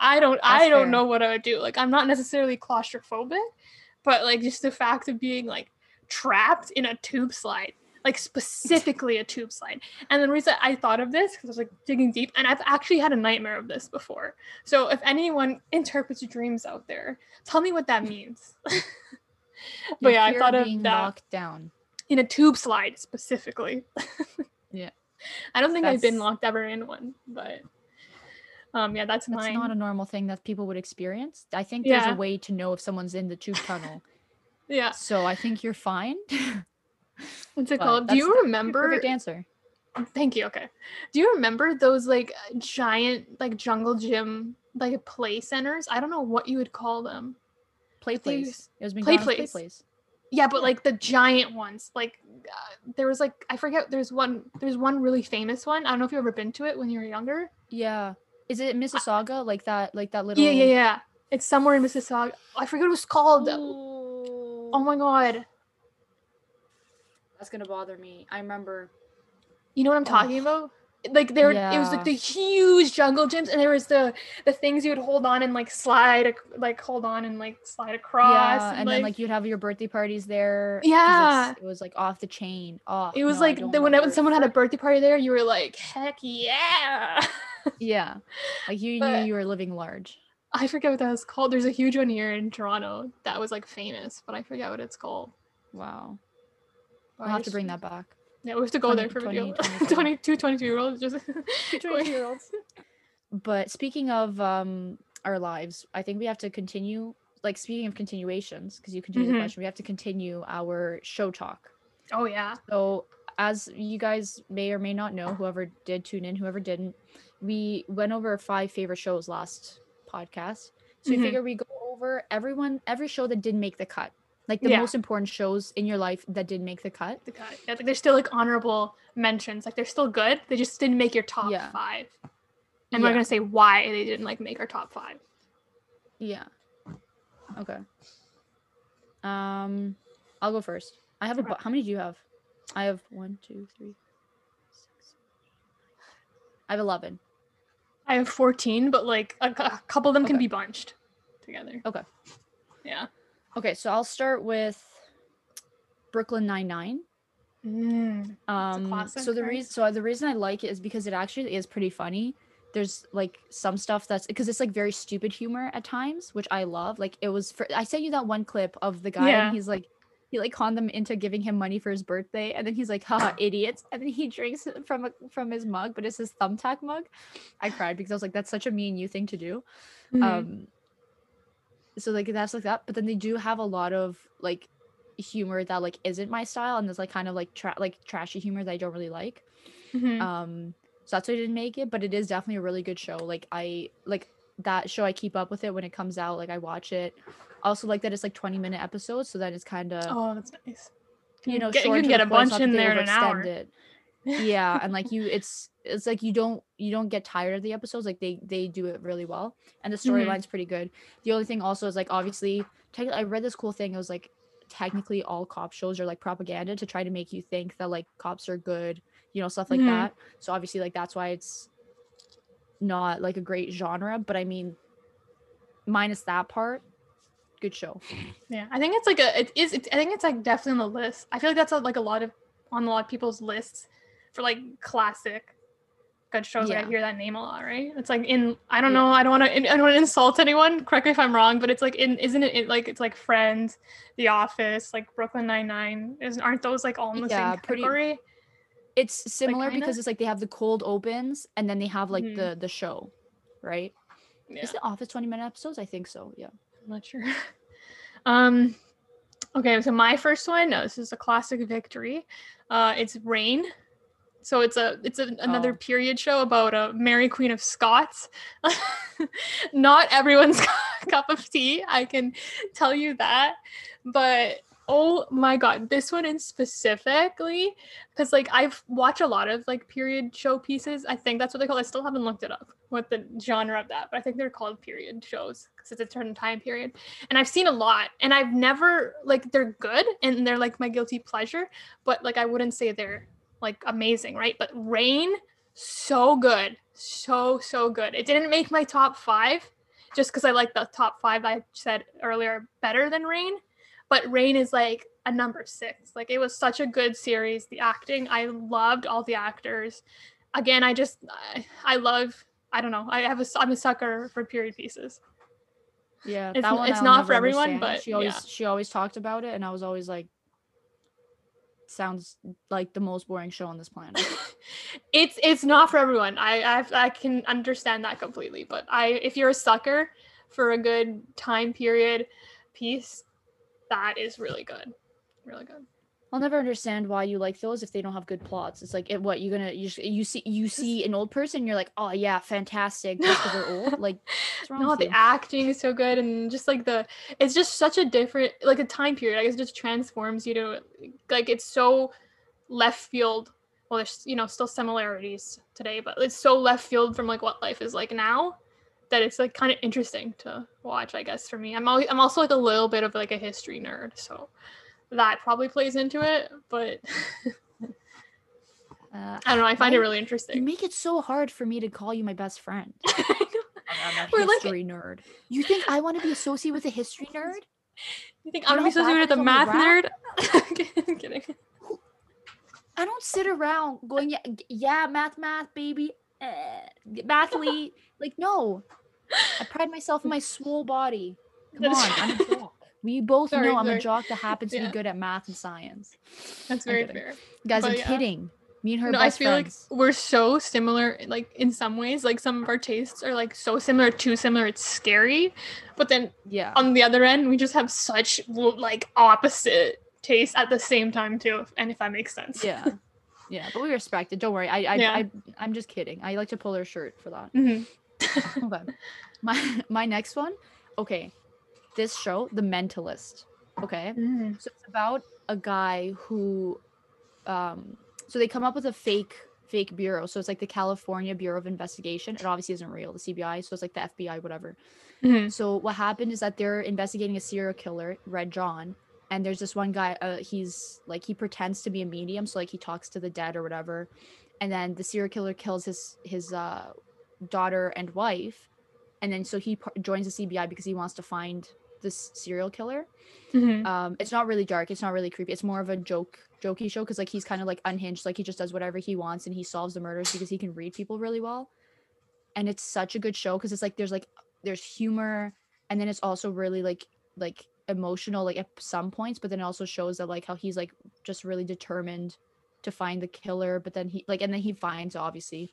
Speaker 2: I don't I don't
Speaker 1: fair.
Speaker 2: know what I would do. Like I'm not necessarily claustrophobic, but like just the fact of being like trapped in a tube slide, like specifically a tube slide. And the reason I thought of this because I was like digging deep, and I've actually had a nightmare of this before. So if anyone interprets dreams out there, tell me what that means. but
Speaker 1: Your
Speaker 2: yeah, I thought of
Speaker 1: being
Speaker 2: that
Speaker 1: locked down.
Speaker 2: In a tube slide specifically.
Speaker 1: Yeah.
Speaker 2: I don't think I've been locked ever in one, but um yeah, that's,
Speaker 1: That's
Speaker 2: mine.
Speaker 1: That's not a normal thing that people would experience. I think there's
Speaker 2: Yeah.
Speaker 1: a way to know if someone's in the tube tunnel.
Speaker 2: yeah.
Speaker 1: So I think you're fine.
Speaker 2: What's it
Speaker 1: But
Speaker 2: called? Do you remember
Speaker 1: Perfect answer.
Speaker 2: Thank you. Okay. Do you remember those like giant like jungle gym like play centers? I don't know what you would call them.
Speaker 1: Play place. It was
Speaker 2: Play
Speaker 1: McDonald's Play
Speaker 2: Place. Yeah, but like the giant ones. Like uh, there was like I forget there's one there's one really famous one. I don't know if you've ever been to it when you were younger.
Speaker 1: Yeah. Is it Mississauga? Like that like that little
Speaker 2: Yeah, yeah, yeah. It's somewhere in Mississauga. I forget what it was called.
Speaker 1: Ooh.
Speaker 2: Oh my god.
Speaker 1: That's gonna bother me. I remember
Speaker 2: You know what I'm talking about? Like there, it was like the huge jungle gyms, and there was the the things you would hold on and like slide, like hold on and like slide across.
Speaker 1: yeah,
Speaker 2: and,
Speaker 1: and then like you'd have your birthday parties there
Speaker 2: Yeah.
Speaker 1: it was like off the chain. Oh,
Speaker 2: it was
Speaker 1: no,
Speaker 2: like the, when, when someone had a birthday party there, you were like, heck yeah.
Speaker 1: yeah, like you knew you were living large.
Speaker 2: I forget what that was called. There's a huge one here in Toronto that was like famous, but I forget what it's called.
Speaker 1: Wow, I'll have to bring that back.
Speaker 2: Yeah, we have to go
Speaker 1: 20
Speaker 2: there for
Speaker 1: 20,
Speaker 2: video.
Speaker 1: 22.
Speaker 2: 22, 22 year olds just.
Speaker 1: But speaking of um our lives, I think we have to continue. Like speaking of continuations, because you continue
Speaker 2: Mhm.
Speaker 1: the question, we have to continue our show talk.
Speaker 2: oh yeah.
Speaker 1: So, as you guys may or may not know, whoever did tune in, whoever didn't, we went over five favorite shows last podcast. So
Speaker 2: Mhm.
Speaker 1: we figure we go over everyone, every show that didn't make the cut, like the
Speaker 2: Yeah.
Speaker 1: most important shows in your life that didn't make the cut.
Speaker 2: the guy. Yeah, like they're still like honorable mentions. Like they're still good. They just didn't make your top
Speaker 1: Yeah.
Speaker 2: five. And we're gonna say why they didn't like make our top five.
Speaker 1: Yeah. Okay. Um, I'll go first. I have a.
Speaker 2: Okay.
Speaker 1: bu- How many do you have? I have one, two, three, six. I have eleven.
Speaker 2: I have 14, but like a, a couple of them can be bunched together.
Speaker 1: Okay.
Speaker 2: Yeah.
Speaker 1: Okay, so I'll start with Brooklyn Nine Nine.
Speaker 2: Mm.
Speaker 1: Um, so the reason, so the reason I like it is because it actually is pretty funny. There's like some stuff that's because it's like very stupid humor at times, which I love. Like it was for I sent you that one clip of the guy
Speaker 2: Yeah.
Speaker 1: and he's like he like conned them into giving him money for his birthday, and then he's like, "Haha, idiots!" And then he drinks from a, from his mug, but it's his thumbtack mug. I cried because I was like, "That's such a mean you thing to do."
Speaker 2: Mhm.
Speaker 1: um so like that's like that but then they do have a lot of like humor that like isn't my style and there's like kind of like tra- like trashy humor that i don't really like
Speaker 2: Mhm.
Speaker 1: um so that's why i didn't make it but it is definitely a really good show like i like that show i keep up with it when it comes out like i watch it also like that it's like 20 minute episodes so that it's kind of
Speaker 2: oh, that's nice.
Speaker 1: you know
Speaker 2: get, you can get a bunch
Speaker 1: so not that
Speaker 2: in there in an hour.
Speaker 1: it. Yeah and like you it's it's like you don't you don't get tired of the episodes like they they do it really well and the
Speaker 2: Mhm.
Speaker 1: storyline's pretty good the only thing also is like obviously tech- i read this cool thing it was like technically all cop shows are like propaganda to try to make you think that like cops are good you know stuff like
Speaker 2: Mhm.
Speaker 1: that so obviously like that's why it's not like a great genre but i mean minus that part good show.
Speaker 2: Yeah, I think it's like a it is. It's, I think it's like definitely on the list. I feel like that's a, like a lot of on a lot of people's lists for like classic good shows. Like, I hear that name a lot, right? It's like in I don't
Speaker 1: Yeah.
Speaker 2: know. I don't want to. I don't want to insult anyone. Correct me if I'm wrong, but it's like in isn't it, it like it's like Friends, The Office, like Brooklyn Nine Nine. Isn't aren't those like all in the
Speaker 1: Yeah,
Speaker 2: same
Speaker 1: pretty-
Speaker 2: category?
Speaker 1: It's similar
Speaker 2: kinda?
Speaker 1: because it's like they have the cold opens and then they have like
Speaker 2: Mhm.
Speaker 1: the the show, right?
Speaker 2: Yeah.
Speaker 1: Is the Office 20 minute episodes? I think so. Yeah.
Speaker 2: I'm not sure. um, okay, so my first one, no, this is a classic victory. Uh, it's Reign. So it's a it's a, another
Speaker 1: Oh.
Speaker 2: period show about a Mary Queen of Scots. Not everyone's cup of tea, I can tell you that. But oh my god, this one in specifically, because like I've watched a lot of like period show pieces. I think that's what they call. It. I still haven't looked it up what the genre of that, but I think they're called period shows because it's a certain time period. And I've seen a lot, and I've never like they're good and they're like my guilty pleasure, but like I wouldn't say they're like amazing, right? But Reign, so good, so so good. It didn't make my top five, just because I like the top five I said earlier better than Reign, but Reign is like a number six. Like it was such a good series. The acting, I loved all the actors. Again, I just I, I love. I don't know. I have a. I'm a sucker for period pieces.
Speaker 1: Yeah.
Speaker 2: It's
Speaker 1: that one
Speaker 2: it's not for everyone,
Speaker 1: understand.
Speaker 2: but
Speaker 1: she always
Speaker 2: yeah.
Speaker 1: she always talked about it and I was always like sounds like the most boring show on this planet.
Speaker 2: it's it's not for everyone. I I've, I can understand that completely. But I if you're a sucker for a good time period piece, that is really good, really good.
Speaker 1: I'll never understand why you like those if they don't have good plots. It's like, it, what you're gonna you, you see you see an old person, you're like, oh yeah, fantastic, just 'cause they're old. Like, what's wrong
Speaker 2: No, the
Speaker 1: you?
Speaker 2: acting is so good, and just like the, it's just such a different, like a time period. I guess it just transforms you to, like it's so left field. Well, there's you know still similarities today, but it's so left field from like what life is like now, that it's like kind of interesting to watch. I guess for me, I'm always, I'm also like a little bit of like a history nerd, so that probably plays into it. But
Speaker 1: Uh,
Speaker 2: I don't know, I find it really interesting.
Speaker 1: you make it so hard for me to call you my best friend. I'm a
Speaker 2: We're like-
Speaker 1: history nerd. You think I want to be associated with a history nerd?
Speaker 2: you think
Speaker 1: You
Speaker 2: I'm gonna be associated with
Speaker 1: bad
Speaker 2: a math nerd? I'm kidding.
Speaker 1: I don't sit around going, yeah, yeah, math, math, baby, eh, mathlete. like, no. I pride myself in my swole body. Come on, I'm a jock. We both
Speaker 2: Sorry,
Speaker 1: know I'm
Speaker 2: sorry.
Speaker 1: a jock that happens to be good at math and science.
Speaker 2: That's very fair.
Speaker 1: Guys,
Speaker 2: But
Speaker 1: I'm
Speaker 2: yeah.
Speaker 1: kidding. Me and her
Speaker 2: no, I feel
Speaker 1: friends.
Speaker 2: like we're so similar, like in some ways. Like some of our tastes are like so similar, too similar. It's scary, but then
Speaker 1: yeah.
Speaker 2: on the other end, we just have such like opposite tastes at the same time too. And if that makes sense.
Speaker 1: yeah. Yeah, but we respect it. Don't worry. I I,
Speaker 2: Yeah.
Speaker 1: I I'm just kidding. I like to pull her shirt for that.
Speaker 2: Mhm.
Speaker 1: okay. My my next one. Okay. This show, The Mentalist. Okay.
Speaker 2: Mhm.
Speaker 1: So it's about a guy who um so they come up with a fake fake bureau. So it's like the California Bureau of Investigation. It obviously isn't real, the CBI, so it's like the FBI whatever.
Speaker 2: Mhm.
Speaker 1: So what happened is that they're investigating a serial killer, Red John, and there's this one guy uh, he's like he pretends to be a medium, so like he talks to the dead or whatever. And then the serial killer kills his his uh daughter and wife. And then so he par- joins the CBI because he wants to find this serial killer.
Speaker 2: Mhm.
Speaker 1: um it's not really dark it's not really creepy it's more of a joke jokey show because like he's kind of like unhinged like he just does whatever he wants and he solves the murders because he can read people really well. And it's such a good show because it's like there's like there's humor and then it's also really like like emotional like at some points but then it also shows that like how he's like just really determined to find the killer but then he like and then he finds obviously.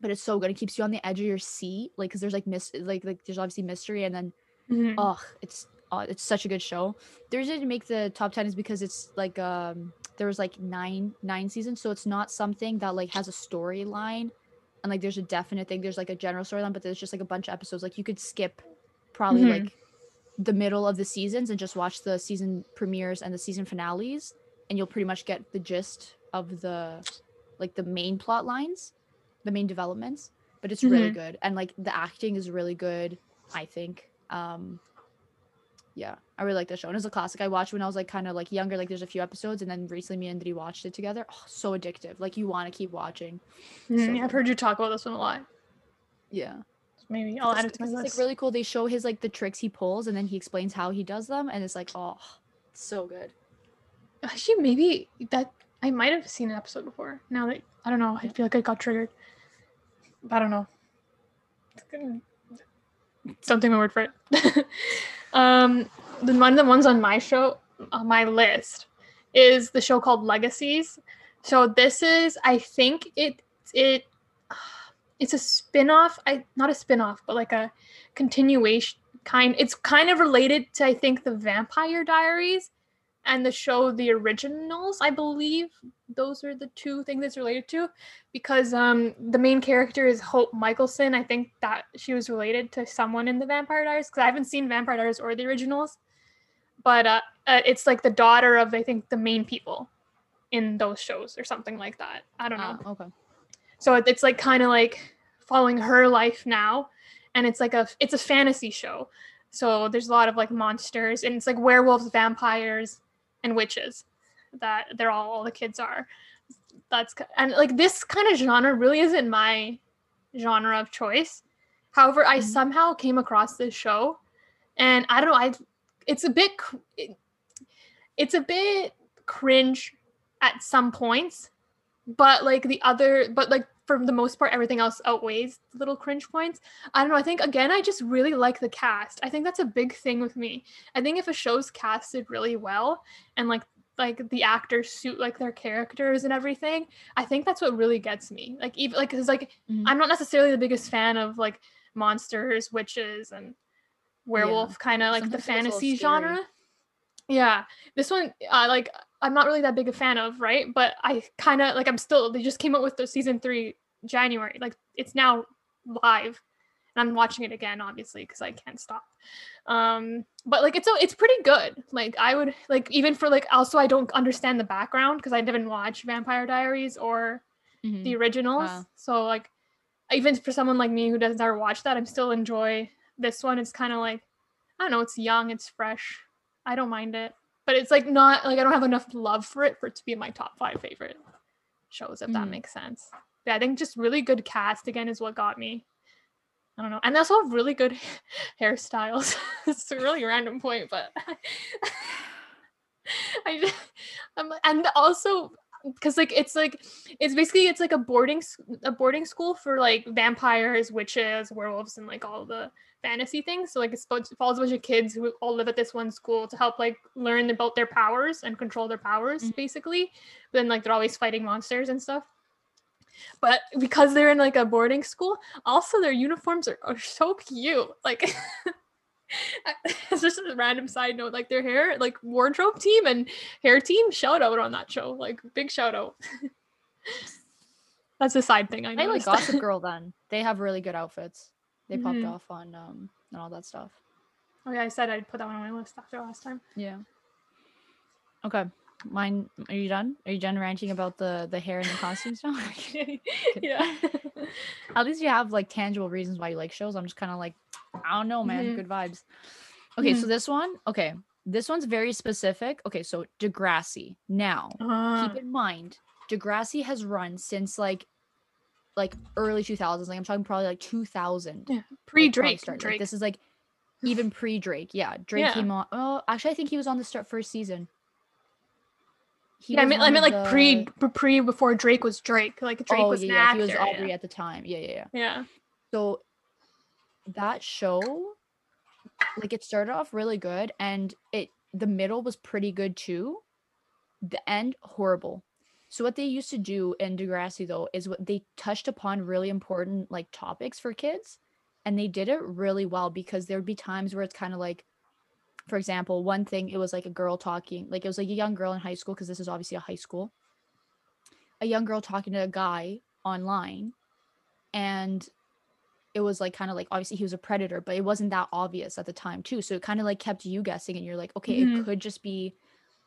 Speaker 1: But it's so good it keeps you on the edge of your seat like because there's like mis like like there's obviously mystery and then
Speaker 2: Mhm.
Speaker 1: oh it's oh, it's such a good show. The reason it didn't make the top 10 is because it's like um there was like nine nine seasons so it's not something that like has a storyline and like there's a definite thing there's like a general storyline but there's just like a bunch of episodes. Like you could skip probably
Speaker 2: Mhm.
Speaker 1: like the middle of the seasons and just watch the season premieres and the season finales and you'll pretty much get the gist of the like the main plot lines the main developments but it's really good. And like the acting is really good i think um yeah i really like the show and it's a classic i watched when i was like kind of like younger like there's a few episodes and then recently me and Dee watched it together oh so addictive like you want to keep watching
Speaker 2: Mhm.
Speaker 1: so
Speaker 2: I've heard you talk about this one a lot.
Speaker 1: yeah
Speaker 2: maybe I'll add it to my
Speaker 1: Because it's
Speaker 2: list.
Speaker 1: like really cool. They show his like the tricks he pulls, and then he explains how he does them, and it's like, oh, so good.
Speaker 2: Actually, maybe that I might have seen an episode before. Now that I don't know, I feel like I got triggered. but I don't know. Don't take my word for it. um, the one of the ones on my show, on my list, is the show called Legacies. So this is, I think it it it's a spin-off. I not a spin-off, but like a continuation kind. It's kind of related to I think the Vampire Diaries and the show the originals i believe those are the two things it's related to because um the main character is hope mikaelson. I think that she was related to someone in the vampire diaries because i haven't seen vampire diaries or the originals but uh, uh it's like the daughter of i think the main people in those shows or something like that. I don't know.
Speaker 1: Ah, okay.
Speaker 2: so it's like kind of like following her life now and it's like a it's a fantasy show. So there's a lot of like monsters and it's like werewolves vampires and witches that they're all all the kids are that's and like this kind of genre really isn't my genre of choice however i
Speaker 1: Mhm.
Speaker 2: somehow came across this show and i don't know i it's a bit it- it's a bit cringe at some points but like the other but like for the most part everything else outweighs the little cringe points. I don't know i think again i just really like the cast. I think that's a big thing with me. I think if a show's casted really well and like like the actors suit like their characters and everything i think that's what really gets me. Like even like because like
Speaker 1: Mhm.
Speaker 2: i'm not necessarily the biggest fan of like monsters witches and werewolf kind of like the
Speaker 1: Sometimes it gets a little
Speaker 2: fantasy genre. Yeah. This one uh, like i'm not really that big a fan of right? But i kind of like i'm still they just came out with the season three january like it's now live. And i'm watching it again obviously because i can't stop. Um but like it's a, it's pretty good. Like i would like even for like also i don't understand the background because i didn't watch vampire diaries or
Speaker 1: Mhm.
Speaker 2: the originals.
Speaker 1: Wow.
Speaker 2: so like even for someone like me who doesn't ever watch that i'm still enjoy this one. It's kind of like i don't know it's young it's fresh. I don't mind it but it's like not like i don't have enough love for it for it to be my top five favorite shows if that
Speaker 1: Mhm.
Speaker 2: makes sense. Yeah i think just really good cast again is what got me. I don't know. And they also have really good hairstyles. It's a really random point but i just, I'm, and also because like it's like it's basically it's like a boarding a boarding school for like vampires witches werewolves and like all the fantasy things. So like it's it follows a bunch of kids who all live at this one school to help like learn about their powers and control their powers
Speaker 1: Mhm.
Speaker 2: basically. But then like they're always fighting monsters and stuff. But because they're in like a boarding school also their uniforms are, are so cute. Like it's just a random side note like their hair like wardrobe team and hair team shout out on that show. Like big shout out. That's a side thing i
Speaker 1: I
Speaker 2: know
Speaker 1: like Gossip Girl. Then. They have really good outfits. They popped off on um and all that stuff.
Speaker 2: oh yeah i said i'd put that one on my list after last time
Speaker 1: Yeah. Okay. Mine. Are you done? Are you done ranting about the the hair and the costumes now?
Speaker 2: yeah
Speaker 1: At least you have like tangible reasons why you like shows. I'm just kind of like, I don't know, man.
Speaker 2: Mhm.
Speaker 1: Good vibes. Okay, so
Speaker 2: Mhm.
Speaker 1: this one, okay, this one's very specific. Okay, so Degrassi. Now,
Speaker 2: Ah,
Speaker 1: keep in mind, Degrassi has run since like, like early 2000s. Like I'm talking probably like 2000.
Speaker 2: Yeah, pre-drake.
Speaker 1: Like,
Speaker 2: drake
Speaker 1: this is like even pre-Drake. Yeah, Drake
Speaker 2: Yeah.
Speaker 1: came on. Oh, actually, I think he was on the start first season. He
Speaker 2: yeah i mean, i
Speaker 1: of
Speaker 2: like pre
Speaker 1: the-
Speaker 2: pre before drake was drake like drake
Speaker 1: oh,
Speaker 2: was
Speaker 1: yeah, yeah,
Speaker 2: actor
Speaker 1: he was
Speaker 2: yeah.
Speaker 1: Aubrey at the time. Yeah, yeah, yeah.
Speaker 2: yeah
Speaker 1: So that show, like it started off really good and it the middle was pretty good too. The end horrible. So what they used to do in Degrassi though is what they touched upon really important like topics for kids and they did it really well because there'd be times where it's kind of like for example, one thing it was like a girl talking, like it was like a young girl in high school because this is obviously a high school. A young girl talking to a guy online and it was like kind of like obviously he was a predator, but it wasn't that obvious at the time too. So it kind of like kept you guessing, and you're like, okay,
Speaker 2: Mhm.
Speaker 1: it could just be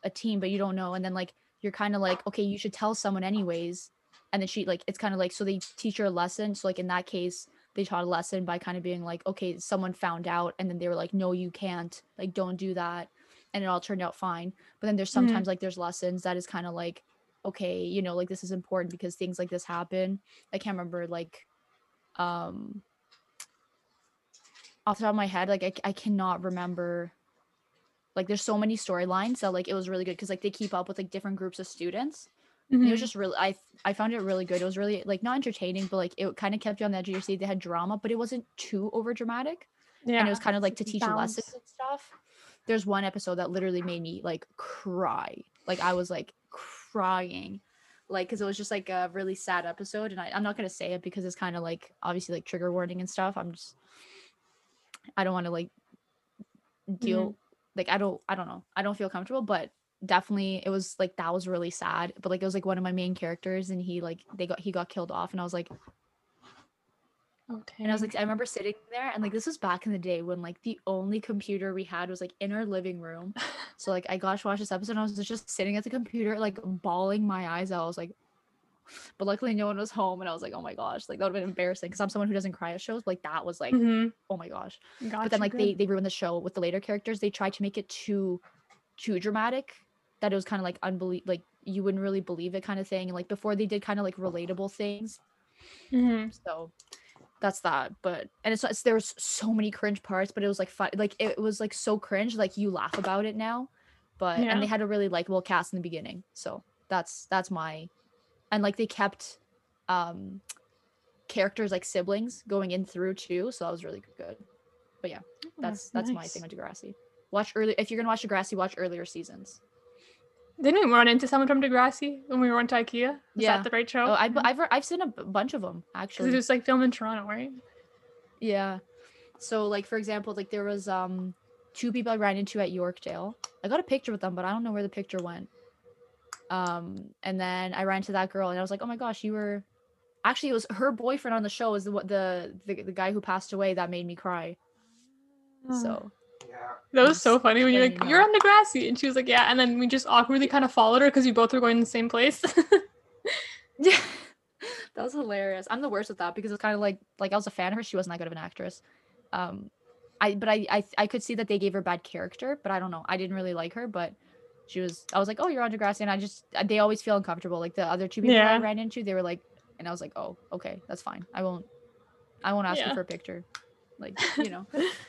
Speaker 1: a team, but you don't know. And then like you're kind of like, okay, you should tell someone anyways. And then she like it's kind of like so they teach her a lesson. So like in that case, they taught a lesson by kind of being like, okay, someone found out, and then they were like, no, you can't, like don't do that, and it all turned out fine. But then there's
Speaker 2: Mhm.
Speaker 1: sometimes like there's lessons that is kind of like, okay, you know, like this is important because things like this happen. I can't remember like um off the top of my head, like I, I cannot remember. Like there's so many storylines that like it was really good because like they keep up with like different groups of students. And it was
Speaker 2: Mhm.
Speaker 1: just really I I found it really good. It was really like not entertaining, but like it kind of kept you on the edge of your seat. They had drama, but it wasn't too over dramatic.
Speaker 2: yeah.
Speaker 1: and it was kind of like to teach
Speaker 2: balance.
Speaker 1: lessons and stuff. There's one episode that literally made me like cry. Like I was like crying, like because it was just like a really sad episode, and I, I'm not gonna say it because it's kind of like obviously like trigger warning and stuff. I'm just I don't want to like deal like I don't I don't know I don't feel comfortable, but definitely it was like that was really sad. But like it was like one of my main characters, and he like they got he got killed off, and I was like
Speaker 2: Okay.
Speaker 1: and I was like, I remember sitting there and like this was back in the day when like the only computer we had was like in our living room. So like I got to watch this episode and I was just sitting at the computer like bawling my eyes out. I was like, but luckily no one was home and I was like, oh my gosh, like that would have been embarrassing because I'm someone who doesn't cry at shows. But, like that was like,
Speaker 2: Mhm.
Speaker 1: oh my gosh.
Speaker 2: Gotcha,
Speaker 1: But then like they
Speaker 2: good.
Speaker 1: they ruined the show with the later characters. They tried to make it too too dramatic that it was kind of like unbelievable like you wouldn't really believe it kind of thing. And like before they did kind of like relatable things
Speaker 2: Mhm.
Speaker 1: so that's that but and it's, it's there was so many cringe parts but it was like fun like it was like so cringe like you laugh about it now but
Speaker 2: Yeah.
Speaker 1: and they had a really likable cast in the beginning so that's that's my and like they kept um characters like siblings going in through too so that was really good but yeah that's that's my
Speaker 2: nice.
Speaker 1: thing on Degrassi watch early if you're gonna watch Degrassi watch earlier seasons
Speaker 2: Didn't we run into someone from Degrassi when we went to IKEA? Is
Speaker 1: Yeah.
Speaker 2: that the right show?
Speaker 1: oh I've, I've I've seen a b- bunch of them
Speaker 2: Because
Speaker 1: actually
Speaker 2: it was like filmed in Toronto, right?
Speaker 1: Yeah. So like for example, like there was um two people I ran into at Yorkdale. I got a picture with them, but I don't know where the picture went. Um and then I ran to that girl and I was like, "Oh my gosh, you were Actually, it was her boyfriend on the show is the what the, the the guy who passed away that made me cry. So, yeah.
Speaker 2: That was so funny when you're
Speaker 1: Funny
Speaker 2: like, "You're
Speaker 1: enough.
Speaker 2: on Degrassi," and she was like, "Yeah," and then we just awkwardly kind of followed her because we both were going to the same place.
Speaker 1: yeah. that was hilarious. I'm the worst with that because it's kind of like like I was a fan of her. She wasn't that good of an actress. Um I but I I I could see that they gave her bad character, but I don't know. I didn't really like her, but she was I was like, "Oh, you're on Degrassi." And I just they always feel uncomfortable. Like the other two people I ran into, they were like and I was like, "Oh, okay, that's fine. I won't I won't ask
Speaker 2: Yeah.
Speaker 1: her for a picture." Like, you know,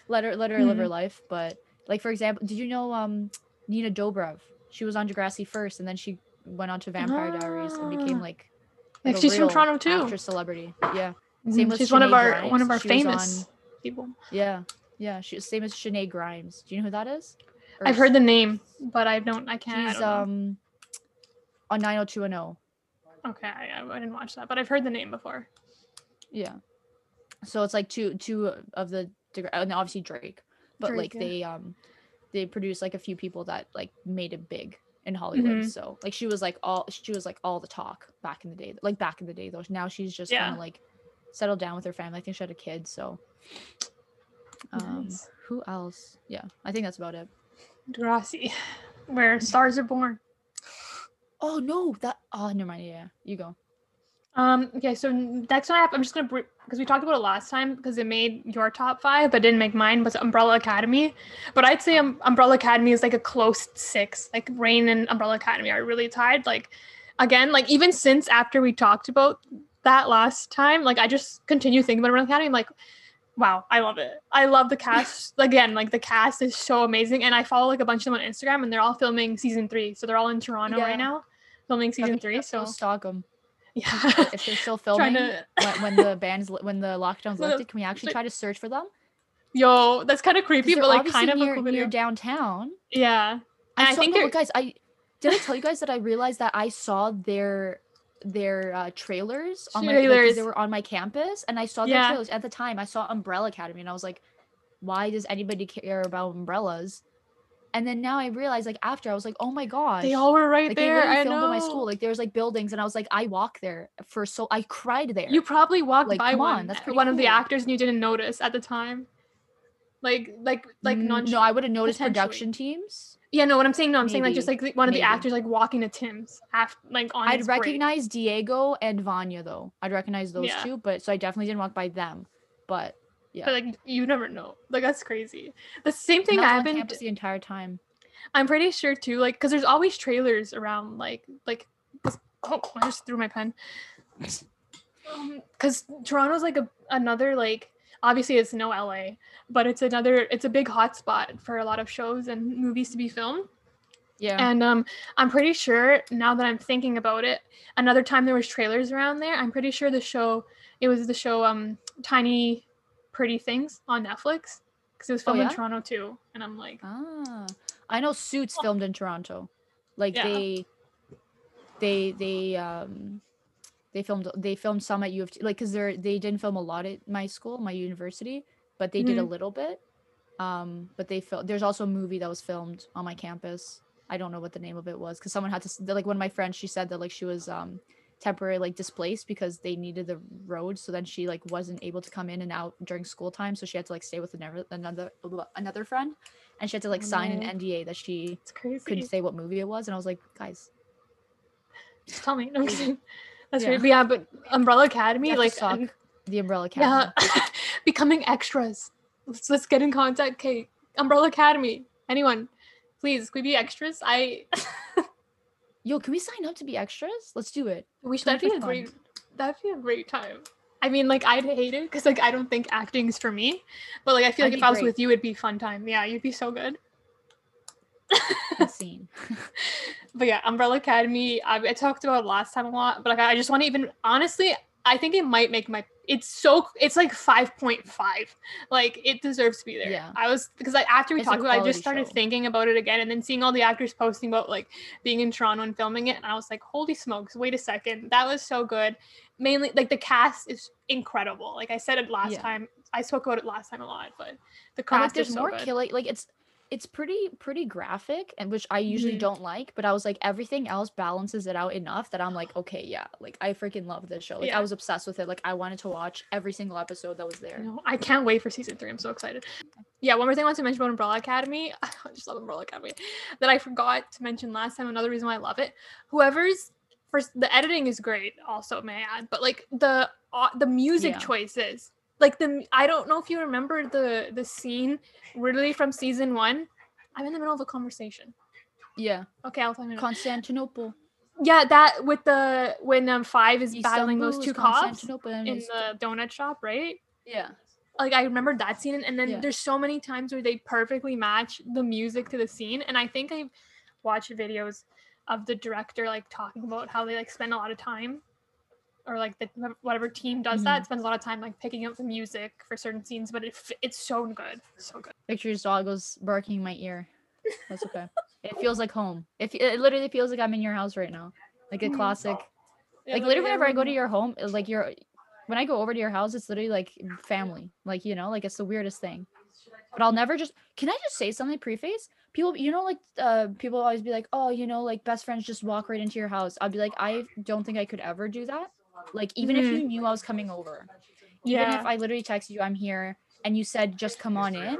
Speaker 1: let her let her live her
Speaker 2: Mhm.
Speaker 1: life, but like for example, did you know um Nina Dobrev? She was on Degrassi first and then she went on to Vampire Diaries and became
Speaker 2: Ah.
Speaker 1: like
Speaker 2: Like, she's from Toronto too.
Speaker 1: Actress celebrity. Yeah.
Speaker 2: Mhm,
Speaker 1: Same with
Speaker 2: she's one of
Speaker 1: Shenae
Speaker 2: our one of our
Speaker 1: She
Speaker 2: famous people.
Speaker 1: Yeah. Yeah. She same as Shenae Grimes. Do you know who that is? Or
Speaker 2: I've heard the name, but I don't. I can't. I
Speaker 1: She's
Speaker 2: don't
Speaker 1: um on 90210.
Speaker 2: Okay, I, I didn't watch that, but I've heard the name before.
Speaker 1: Yeah. So it's like two two of the and obviously Drake, but
Speaker 2: Drake,
Speaker 1: like
Speaker 2: yeah.
Speaker 1: they um they produced like a few people that like made it big in Hollywood.
Speaker 2: Mhm.
Speaker 1: So like she was like all she was like all the talk back in the day. Like back in the day though. Now she's just
Speaker 2: Yeah.
Speaker 1: kind of like settled down with her family. I think she had a kid. So um
Speaker 2: Nice.
Speaker 1: who else? Yeah, I think that's about it.
Speaker 2: Degrassi, where stars are born.
Speaker 1: Oh no, that oh never mind. Yeah, you go.
Speaker 2: Um. Okay. So next one I have, I'm just gonna because we talked about it last time because it made your top five, but didn't make mine. Was Umbrella Academy, but I'd say um, Umbrella Academy is like a close six. Like Reign and Umbrella Academy are really tied. Like again, like even since after we talked about that last time, like I just continue thinking about Umbrella Academy. I'm like, wow, I love it. I love the cast. again, like the cast is so amazing, and I follow like a bunch of them on Instagram, and they're all filming season three. So they're all in Toronto
Speaker 1: Yeah.
Speaker 2: right now, filming season three. So
Speaker 1: stalk them
Speaker 2: yeah.
Speaker 1: if they're still filming
Speaker 2: to-
Speaker 1: when, when the bands when the lockdowns lifted. Can we actually try to search for them?
Speaker 2: Yo, that's kind of creepy, but like kind of a
Speaker 1: near,
Speaker 2: cool
Speaker 1: near downtown.
Speaker 2: Yeah, and
Speaker 1: I,
Speaker 2: I
Speaker 1: saw,
Speaker 2: think
Speaker 1: no, guys, I did I tell you guys that I realized that I saw their their uh, trailers on my like,
Speaker 2: Trailers.
Speaker 1: they were on my campus, and I saw their
Speaker 2: Yeah.
Speaker 1: trailers at the time. I saw Umbrella Academy, and I was like, why does anybody care about umbrellas? And then now I realize, like after, I was like, oh my gosh,
Speaker 2: they all were right
Speaker 1: like
Speaker 2: there.
Speaker 1: literally
Speaker 2: I
Speaker 1: filmed
Speaker 2: know.
Speaker 1: my school. Like there's like buildings, and I was like, I walk there for so I cried there.
Speaker 2: you probably walked
Speaker 1: Like,
Speaker 2: by
Speaker 1: come on,
Speaker 2: one.
Speaker 1: that's
Speaker 2: uh, one of the actors, and you didn't notice at the time. Like, like, like
Speaker 1: Mm,
Speaker 2: non.
Speaker 1: no, I would have noticed production teams.
Speaker 2: Yeah, no. What I'm saying, no, I'm saying like just like one of the actors like walking to Tim's after like on.
Speaker 1: I'd
Speaker 2: his break.
Speaker 1: recognize Diego and Vanya though. I'd recognize those
Speaker 2: Yeah.
Speaker 1: two, but so I definitely didn't walk by them. But yeah,
Speaker 2: But like you never know. Like that's crazy. The same thing
Speaker 1: I was on
Speaker 2: happened.
Speaker 1: the entire time.
Speaker 2: I'm pretty sure too, like, because there's always trailers around, like, like, oh, I just threw my pen. Um, because Toronto's like a another like obviously it's no LA, but it's another it's a big hotspot for a lot of shows and movies to be filmed.
Speaker 1: Yeah.
Speaker 2: And um, I'm pretty sure now that I'm thinking about it, another time there was trailers around there. I'm pretty sure the show, it was the show um, Tiny Pretty Things on Netflix because it was
Speaker 1: Oh,
Speaker 2: filmed
Speaker 1: yeah?
Speaker 2: in Toronto too. And I'm like,
Speaker 1: Ah, I know Suits filmed in Toronto. Like
Speaker 2: Yeah.
Speaker 1: they, they, they, um, they filmed they filmed some at U of T, like because they're they didn't film a lot at my school, my university, but they did a
Speaker 2: Mhm.
Speaker 1: little bit. Um, but they filmed. There's also a movie that was filmed on my campus. I don't know what the name of it was because someone had to like one of my friends. She said that like she was um temporarily like displaced because they needed the road so then she like wasn't able to come in and out during school time so she had to like stay with another another another friend and she had to like
Speaker 2: Oh,
Speaker 1: sign an nda that she couldn't say what movie it was and i was like guys
Speaker 2: Just tell me. No, I'm kidding. That's
Speaker 1: Yeah.
Speaker 2: But yeah, but Umbrella Academy,
Speaker 1: You have to
Speaker 2: like, and-
Speaker 1: the umbrella academy
Speaker 2: yeah, becoming extras. Let's, let's get in contact. Okay, Umbrella Academy. Anyone, please, could we be extras? I
Speaker 1: yo can we sign up to be extras let's do it We should
Speaker 2: that'd be a
Speaker 1: fun.
Speaker 2: great. That'd be a great time. I mean, like I'd hate it because like I don't think acting is for me, but like I feel
Speaker 1: That'd
Speaker 2: like if
Speaker 1: be
Speaker 2: I was with you, it'd be fun time. Yeah, you'd be so good.
Speaker 1: insane
Speaker 2: but yeah, Umbrella Academy. I, I talked about it last time a lot, but like I just want to even honestly, I think it might make my. It's so it's like five point five. Like it deserves to be there.
Speaker 1: Yeah.
Speaker 2: I was because like after we
Speaker 1: It's
Speaker 2: talked about, it, I just started
Speaker 1: show.
Speaker 2: thinking about it again, and then seeing all the actors posting about like being in Toronto and filming it, and I was like, holy smokes! Wait a second, that was so good. Mainly like the cast is incredible. Like I said it last
Speaker 1: Yeah.
Speaker 2: time. I spoke about it last time a lot, but the
Speaker 1: But, like
Speaker 2: cast
Speaker 1: there's
Speaker 2: is so
Speaker 1: more
Speaker 2: good.
Speaker 1: killing like it's it's pretty pretty graphic and which i usually
Speaker 2: Mhm.
Speaker 1: don't like but i was like everything else balances it out enough that i'm like okay yeah like i freaking love this show like
Speaker 2: Yeah.
Speaker 1: i was obsessed with it like i wanted to watch every single episode that was there
Speaker 2: know. I can't wait for season three. I'm so excited. Yeah, one more thing I want to mention about Umbrella Academy. I just love Umbrella Academy. That I forgot to mention last time. Another reason why I love it. Whoever's first, the editing is great. Also, may I add, but like the uh, the music
Speaker 1: Yeah.
Speaker 2: choices, like the I don't know if you remember the the scene really from season one. I'm in the middle of a conversation.
Speaker 1: yeah
Speaker 2: Okay, I'll tell you. in a minute.
Speaker 1: constantinople
Speaker 2: Yeah, that with the when um five is battling those two cops in the donut shop, right?
Speaker 1: yeah
Speaker 2: like I remember that scene and then
Speaker 1: Yeah.
Speaker 2: there's so many times where they perfectly match the music to the scene and I think I've watched videos of the director like talking about how they like spend a lot of time or like the whatever team does
Speaker 1: Mm-hmm.
Speaker 2: that spends a lot of time like picking up the music for certain scenes but it, it's so good so good
Speaker 1: Victor's dog was barking in my ear. That's okay. it feels like home. If it literally feels like I'm in your house right now, like a
Speaker 2: Mhm.
Speaker 1: classic.
Speaker 2: Yeah,
Speaker 1: like literally, whenever I go to your home, it's like your, when I go over to your house, it's literally like family. Like you know, like it's the weirdest thing. But I'll never just. Can I just say something preface? People, you know, like uh, people always be like, oh, you know, like best friends just walk right into your house. I'd be like, I don't think I could ever do that. Like even if
Speaker 2: Mhm.
Speaker 1: you knew I was coming over, even
Speaker 2: yeah
Speaker 1: if I literally texted you, I'm here, and you said just come on in,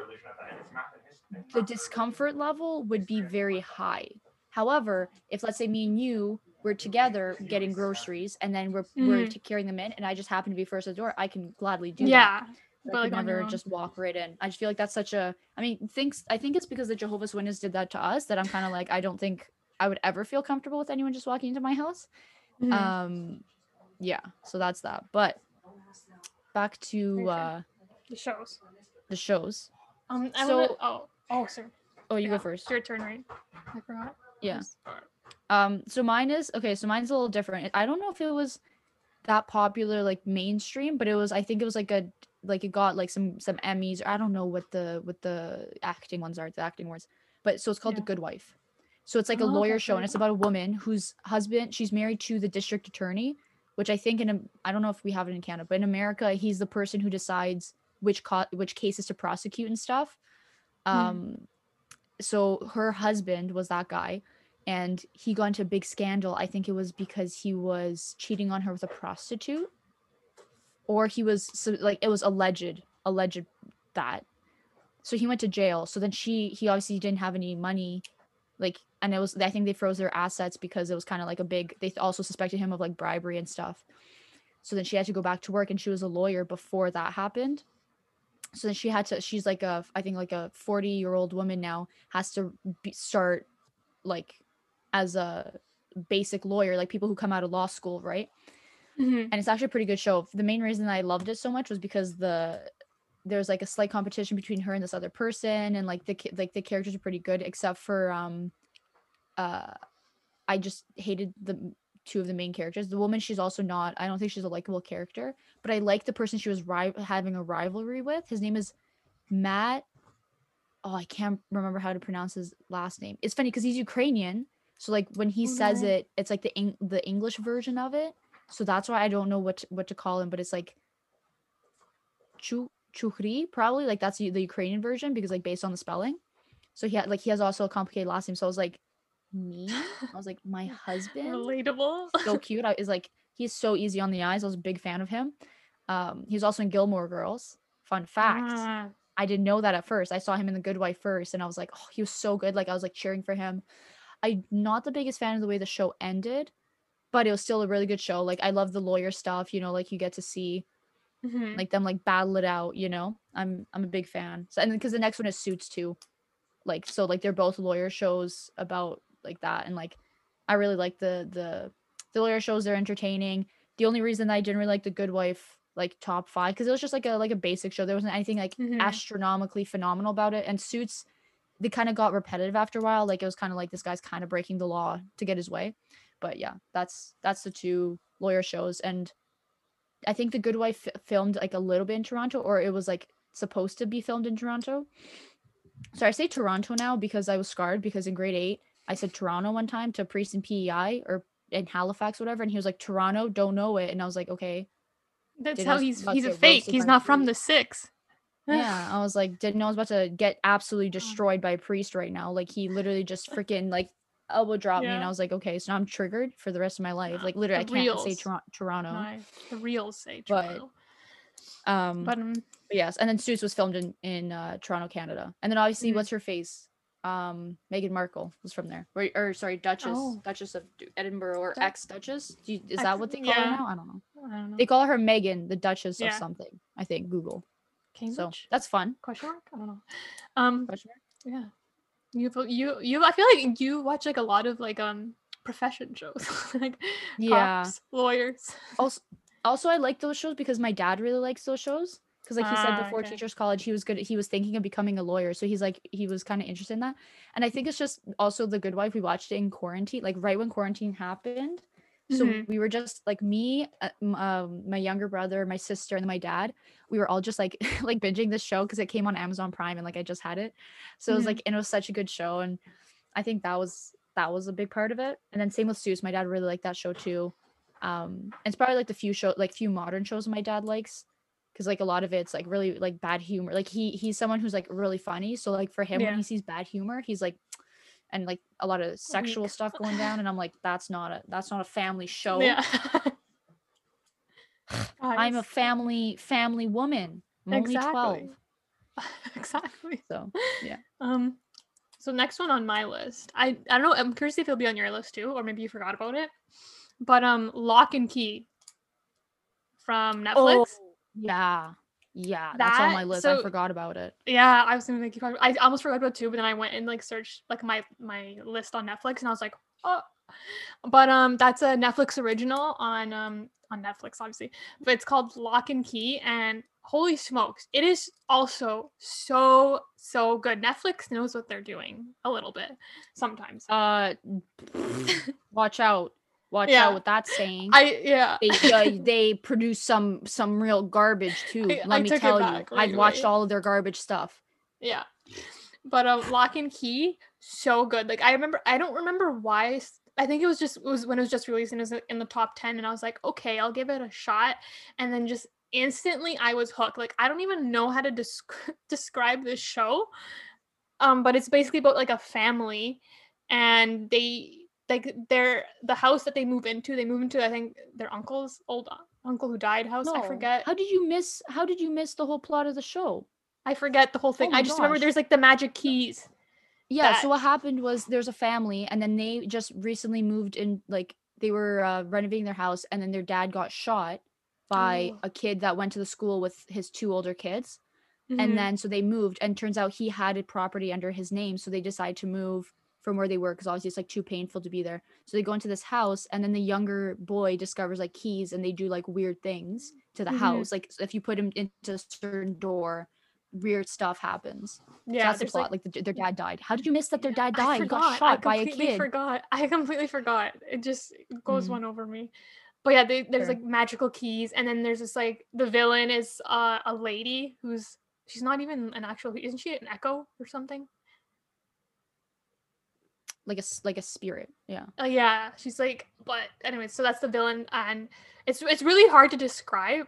Speaker 1: the discomfort level would be very high. However, if let's say me and you were together getting groceries and then we're we're
Speaker 2: Mhm.
Speaker 1: t- carrying them in, and I just happen to be first at the door, I can gladly do that.
Speaker 2: yeah
Speaker 1: I
Speaker 2: but,
Speaker 1: could
Speaker 2: like,
Speaker 1: never just walk right in. I just feel like that's such a. I mean, thinks I think it's because the Jehovah's Witness did that to us that I'm kind of like I don't think I would ever feel comfortable with anyone just walking into my house.
Speaker 2: Mhm.
Speaker 1: Um, yeah. So that's that. But back to uh
Speaker 2: the shows
Speaker 1: the shows.
Speaker 2: um I
Speaker 1: So-
Speaker 2: wanna, oh oh sorry
Speaker 1: Oh, you
Speaker 2: Yeah,
Speaker 1: go first.
Speaker 2: your turn right I forgot
Speaker 1: Yeah. Um, so mine is okay. So mine's a little different. I don't know if it was that popular, like mainstream, but it was. I think it was like a like it got like some some Emmys. Or I don't know what the what the acting ones are, the acting awards. But so it's called The Good Wife. So it's like a
Speaker 2: Oh, okay,
Speaker 1: lawyer show, and it's about a woman whose husband she's married to the district attorney, which I think in I don't know if we have it in Canada, but in America he's the person who decides which co- which cases to prosecute and stuff.
Speaker 2: Hmm.
Speaker 1: Um, so her husband was that guy and he got into a big scandal. I think it was because he was cheating on her with a prostitute, or he was so, like it was alleged, alleged that. So he went to jail. So then she, he obviously didn't have any money, like, and it was I think they froze their assets because it was kind of like a big. They also suspected him of like bribery and stuff. So then she had to go back to work, and she was a lawyer before that happened. So then she had to. She's like a, I think like a forty year old woman now has to be, start like as a basic lawyer, like people who come out of law school, right?
Speaker 2: Mhm.
Speaker 1: And it's actually a pretty good show. The main reason I loved it so much was because the there's like a slight competition between her and this other person and like the like the characters are pretty good except for um uh I just hated the two of the main characters. The woman she's also not I don't think she's a likable character, but I like the person she was ri- having a rivalry with. His name is Matt Oh, I can't remember how to pronounce his last name. It's funny cuz he's Ukrainian. So like when he says it, it's like the Eng- the English version of it. So that's why I don't know what to, what to call him, but it's like Chu probably like that's the the Ukrainian version because like based on the spelling. So he had like he has also a complicated last name. So I was like, me? I was like, my husband?
Speaker 2: Relatable.
Speaker 1: So cute. I is like he's so easy on the eyes. I was a big fan of him. Um, he was also in Gilmore Girls. Fun fact.
Speaker 2: Ah,
Speaker 1: I didn't know that at first. I saw him in The Good Wife first, and I was like, oh, he was so good. Like I was like cheering for him. I'm not the biggest fan of the way the show ended, but it was still a really good show. Like I love the lawyer stuff. You know, like you get to see
Speaker 2: mhm.
Speaker 1: like them like battle it out. You know, I'm I'm a big fan. So and because the next one is Suits too, like so like they're both lawyer shows about like that, and like I really like the the the lawyer shows. They're entertaining. The only reason I didn't really like The Good Wife like top five because it was just like a like a basic show. There wasn't anything like
Speaker 2: Mhm.
Speaker 1: astronomically phenomenal about it. And Suits, they kind of got repetitive after a while. Like it was kind of like this guy's kind of breaking the law to get his way. But yeah, that's that's the two lawyer shows. And I think The Good Wife f- filmed like a little bit in Toronto, or it was like supposed to be filmed in Toronto. So I say Toronto now because I was scarred because in grade eight I said Toronto one time to a priest in PEI or in Halifax, whatever, and he was like Toronto, don't know it, and I was like, okay,
Speaker 2: That's
Speaker 1: Didn't
Speaker 2: how he's he's a fake. He's not from the six.
Speaker 1: yeah, I was like, didn't know I was about to get absolutely destroyed by a priest right now. Like he literally just freaking like elbow dropped me, and I was like, okay, so now I'm triggered for the rest of my life. Like literally, I
Speaker 2: The
Speaker 1: can't say. Toron- Toronto.
Speaker 2: The reals say
Speaker 1: But-
Speaker 2: Toronto.
Speaker 1: Um,
Speaker 2: But, um,
Speaker 1: But yes, and then Suits was filmed in in uh, Toronto, Canada, and then obviously,
Speaker 2: Mhm.
Speaker 1: what's her face? Um, Meghan Markle was from there, or, or sorry, Duchess,
Speaker 2: Oh.
Speaker 1: Duchess of Edinburgh, or ex Duchess. Is that what they call her now? I don't know.
Speaker 2: I don't know.
Speaker 1: They call her Meghan, the Duchess
Speaker 2: Yeah.
Speaker 1: of something. I think Google. So that's fun.
Speaker 2: Question mark? I don't know. Um,
Speaker 1: Question mark?
Speaker 2: yeah. You you you. I feel like you watch like a lot of like um profession shows, like
Speaker 1: Yeah.
Speaker 2: cops, lawyers.
Speaker 1: Also, also, I like those shows because my dad really likes those shows. Because like he said
Speaker 2: Ah,
Speaker 1: before
Speaker 2: okay.
Speaker 1: teachers college, he was good. He was thinking of becoming a lawyer, so he's like he was kind of interested in that. And I think it's just also the Good Wife. We watched it in quarantine, like right when quarantine happened. So
Speaker 2: Mhm.
Speaker 1: we were just like me, uh, um, my younger brother, my sister, and my dad. We were all just like like binging this show because it came on Amazon Prime and like I just had it. So it was
Speaker 2: Mhm.
Speaker 1: like and it was such a good show, and I think that was that was a big part of it. And then same with Suits. My dad really liked that show too. Um, it's probably like the few show like few modern shows my dad likes because like a lot of it's like really like bad humor. Like he he's someone who's like really funny. So like for him
Speaker 2: Yeah.
Speaker 1: when he sees bad humor, he's like and like a lot of sexual
Speaker 2: Weak.
Speaker 1: stuff going down and I'm like that's not a that's not a family show.
Speaker 2: Yeah.
Speaker 1: I'm a family family woman. I'm only 12.
Speaker 2: Exactly. exactly.
Speaker 1: So Yeah.
Speaker 2: Um, so next one on my list, I I don't know. I'm curious if it'll be on your list too, or maybe you forgot about it. But um, Lock and Key from Netflix.
Speaker 1: Oh, yeah. Yeah, that's on my
Speaker 2: That-
Speaker 1: list. I forgot about it.
Speaker 2: Yeah, I was gonna make you. probably- I almost forgot about too, but then I went and like searched like my my list on Netflix, and I was like, oh. But um, that's a Netflix original on um on Netflix, obviously. But it's called Lock and Key, and holy smokes, it is also so so good. Netflix knows what they're doing a little bit sometimes.
Speaker 1: Uh watch out. Watch
Speaker 2: Yeah.
Speaker 1: out what that's saying.
Speaker 2: I yeah.
Speaker 1: they uh, they produce some some real garbage too.
Speaker 2: I-
Speaker 1: Let
Speaker 2: I
Speaker 1: me tell you, I've watched all of their garbage stuff.
Speaker 2: Yeah. But um Lock and Key, so good. Like I remember I don't remember why I think it was just it was when it was just released and it was in the top 10 and I was like, "Okay, I'll give it a shot." And then just instantly I was hooked. Like I don't even know how to desc- describe this show. Um but it's basically about like a family and they like they're the house that they move into, they move into I think their uncle's old uncle who died house. I forget.
Speaker 1: How did you miss? How did you miss the whole plot of the show?
Speaker 2: I forget the whole thing.
Speaker 1: my
Speaker 2: I just remember there's like the magic keys.
Speaker 1: Yeah.
Speaker 2: That-
Speaker 1: So what happened was there's a family, and then they just recently moved in. Like they were uh, renovating their house, and then their dad got shot by
Speaker 2: Oh.
Speaker 1: a kid that went to the school with his two older kids.
Speaker 2: Mhm.
Speaker 1: and then so they moved and turns out he had a property under his name so they decide to move from where they were because obviously it's like too painful to be there so they go into this house and then the younger boy discovers like keys and they do like weird things to the
Speaker 2: Mhm.
Speaker 1: house like if you put him into a certain door weird stuff happens. So
Speaker 2: Yeah,
Speaker 1: that's the plot.
Speaker 2: like
Speaker 1: Like, the, their dad died. How did you miss that their dad
Speaker 2: I
Speaker 1: died? Got
Speaker 2: forgot.
Speaker 1: shot
Speaker 2: I
Speaker 1: by a
Speaker 2: completely
Speaker 1: kid.
Speaker 2: forgot. I completely forgot. It just goes
Speaker 1: Mm.
Speaker 2: one over me. But yeah, they, there's
Speaker 1: Sure.
Speaker 2: like magical keys, and then there's this like the villain is uh, a lady who's she's not even an actual. Isn't she an echo or something?
Speaker 1: Like a like a spirit. Yeah.
Speaker 2: Oh yeah, she's like. But anyway, so that's the villain, and it's it's really hard to describe,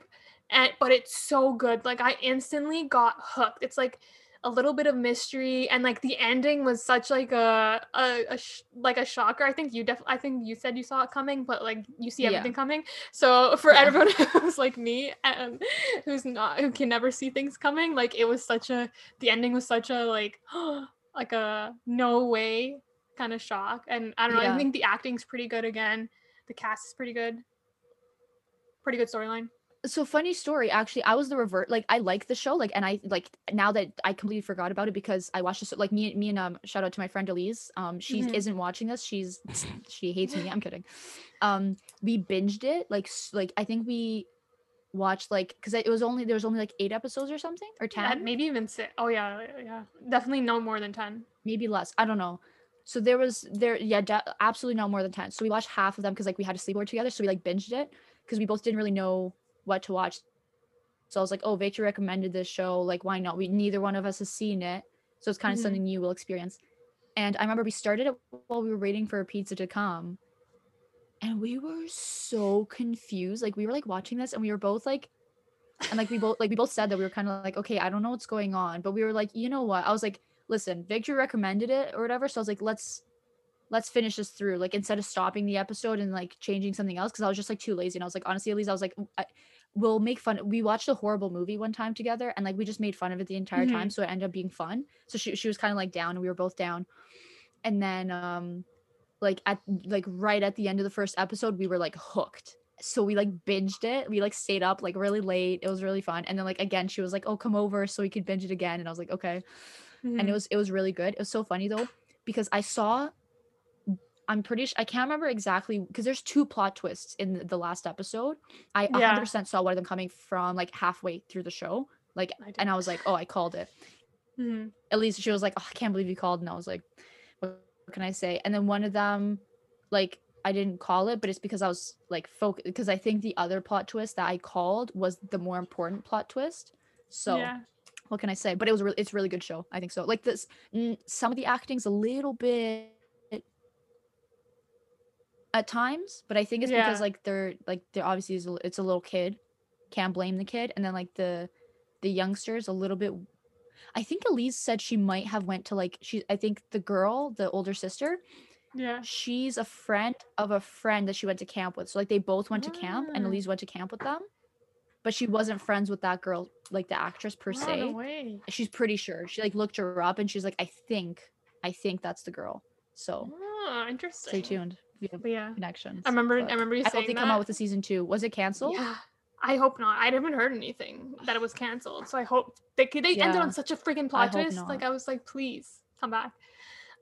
Speaker 2: and but it's so good. Like I instantly got hooked. It's like a little bit of mystery, and like the ending was such like a a, a sh- like a shocker. I think you def I think you said you saw it coming, but like you see
Speaker 1: Yeah.
Speaker 2: everything coming. So for
Speaker 1: Yeah.
Speaker 2: everyone who's like me and who's not who can never see things coming, like it was such a the ending was such a like like a no way kind of shock. And I don't know,
Speaker 1: Yeah.
Speaker 2: I think the acting's pretty good again. The cast is pretty good. Pretty good storyline.
Speaker 1: so funny story actually i was the revert like i like the show like and i like now that i completely forgot about it because i watched this like me me and um shout out to my friend elise um she
Speaker 2: Mhm.
Speaker 1: isn't watching this she's she hates me i'm kidding um we binged it like like i think we watched like because it was only there was only like eight episodes or something or
Speaker 2: Yeah,
Speaker 1: 10
Speaker 2: maybe even six. Oh yeah, yeah. Definitely no more than ten.
Speaker 1: maybe less i don't know so there was there yeah de- absolutely not more than 10 so we watched half of them because like we had a sleepover together so we like binged it because we both didn't really know what to watch. So i was like oh victor recommended this show like why not? We neither one of us has seen it so it's kind of
Speaker 2: Mhm.
Speaker 1: something new we'll experience. And i remember we started it while we were waiting for a pizza to come and we were so confused. Like we were like watching this and we were both like and like we both like we both said that we were kind of like okay i don't know what's going on but we were like you know what? I was like listen victor recommended it or whatever so i was like let's let's finish this through like instead of stopping the episode and like changing something else because i was just like too lazy and i was like honestly at least i was like I, we'll make fun we watched a horrible movie one time together and like we just made fun of it the entire time so it ended up being fun. So she, she was kind of like down and we were both down. And then um like at like right at the end of the first episode we were like hooked. So we like binged it we like stayed up like really late it was really fun and then like again she was like oh come over so we could binge it again and i was like okay and
Speaker 2: Mhm.
Speaker 1: it was it was really good. It was so funny though because I saw I'm pretty sure I can't remember exactly because there's two plot twists in the, last episode. I
Speaker 2: Yeah.
Speaker 1: 100% saw one of them coming from like halfway through the show. Like
Speaker 2: I
Speaker 1: and I was like, "Oh, I called it."
Speaker 2: Mhm.
Speaker 1: At least she was like, "Oh, I can't believe you called." And I was like, "What can I say?" And then one of them like I didn't call it, but it's because I was like focused because I think the other plot twist that I called was the more important plot twist. So,
Speaker 2: yeah.
Speaker 1: What can I say? But it was really, it's a really good show. I think so. Like this, mm, some of the acting's a little bit at times, but I think it's because like they're like they're obviously it's a little kid, can't blame the kid, and then like the the youngsters a little bit. I think Elise said she might have went to like she. I think the girl, the older sister,
Speaker 2: Yeah.
Speaker 1: she's a friend of a friend that she went to camp with. So like they both went to camp, and
Speaker 2: Ah.
Speaker 1: Elise went to camp with them, but she wasn't friends with that girl, like the actress per
Speaker 2: Wow,
Speaker 1: se
Speaker 2: no way.
Speaker 1: she's pretty sure she like looked her up and she's like i think i think that's the girl so
Speaker 2: Oh, interesting.
Speaker 1: stay tuned
Speaker 2: yeah.
Speaker 1: connections
Speaker 2: I remember
Speaker 1: but
Speaker 2: I remember you
Speaker 1: i hope
Speaker 2: saying
Speaker 1: they
Speaker 2: that.
Speaker 1: come out with a season two was it canceled
Speaker 2: Yeah. I hope not. I haven't heard anything that it was canceled. So I hope they could- they ended on such a freaking plot
Speaker 1: hope
Speaker 2: twist. Like. I was like, please come back.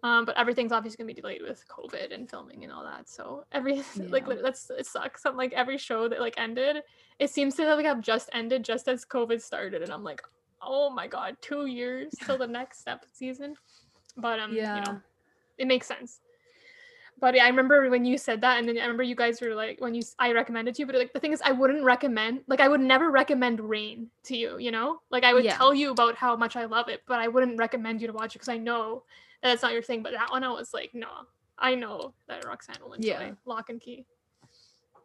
Speaker 2: Um, but everything's obviously gonna be delayed with COVID and filming and all that. So every like
Speaker 1: Yeah.
Speaker 2: lit- that's it sucks. I'm like every show that like ended, it seems to have, like have just ended just as COVID started, and I'm like, oh my god, two years till the next step season. But um, you
Speaker 1: Yeah.
Speaker 2: know, it makes sense. But yeah, I remember when you said that, and then I remember you guys were like, when you I recommended to you, but like the thing is, I wouldn't recommend, like I would never recommend Reign to you, you know, like I would
Speaker 1: Yeah.
Speaker 2: tell you about how much I love it, but I wouldn't recommend you to watch it because I know that it's not your thing. But that one, I was like, no, I know that Roxanne will enjoy
Speaker 1: Yeah.
Speaker 2: Lock and Key.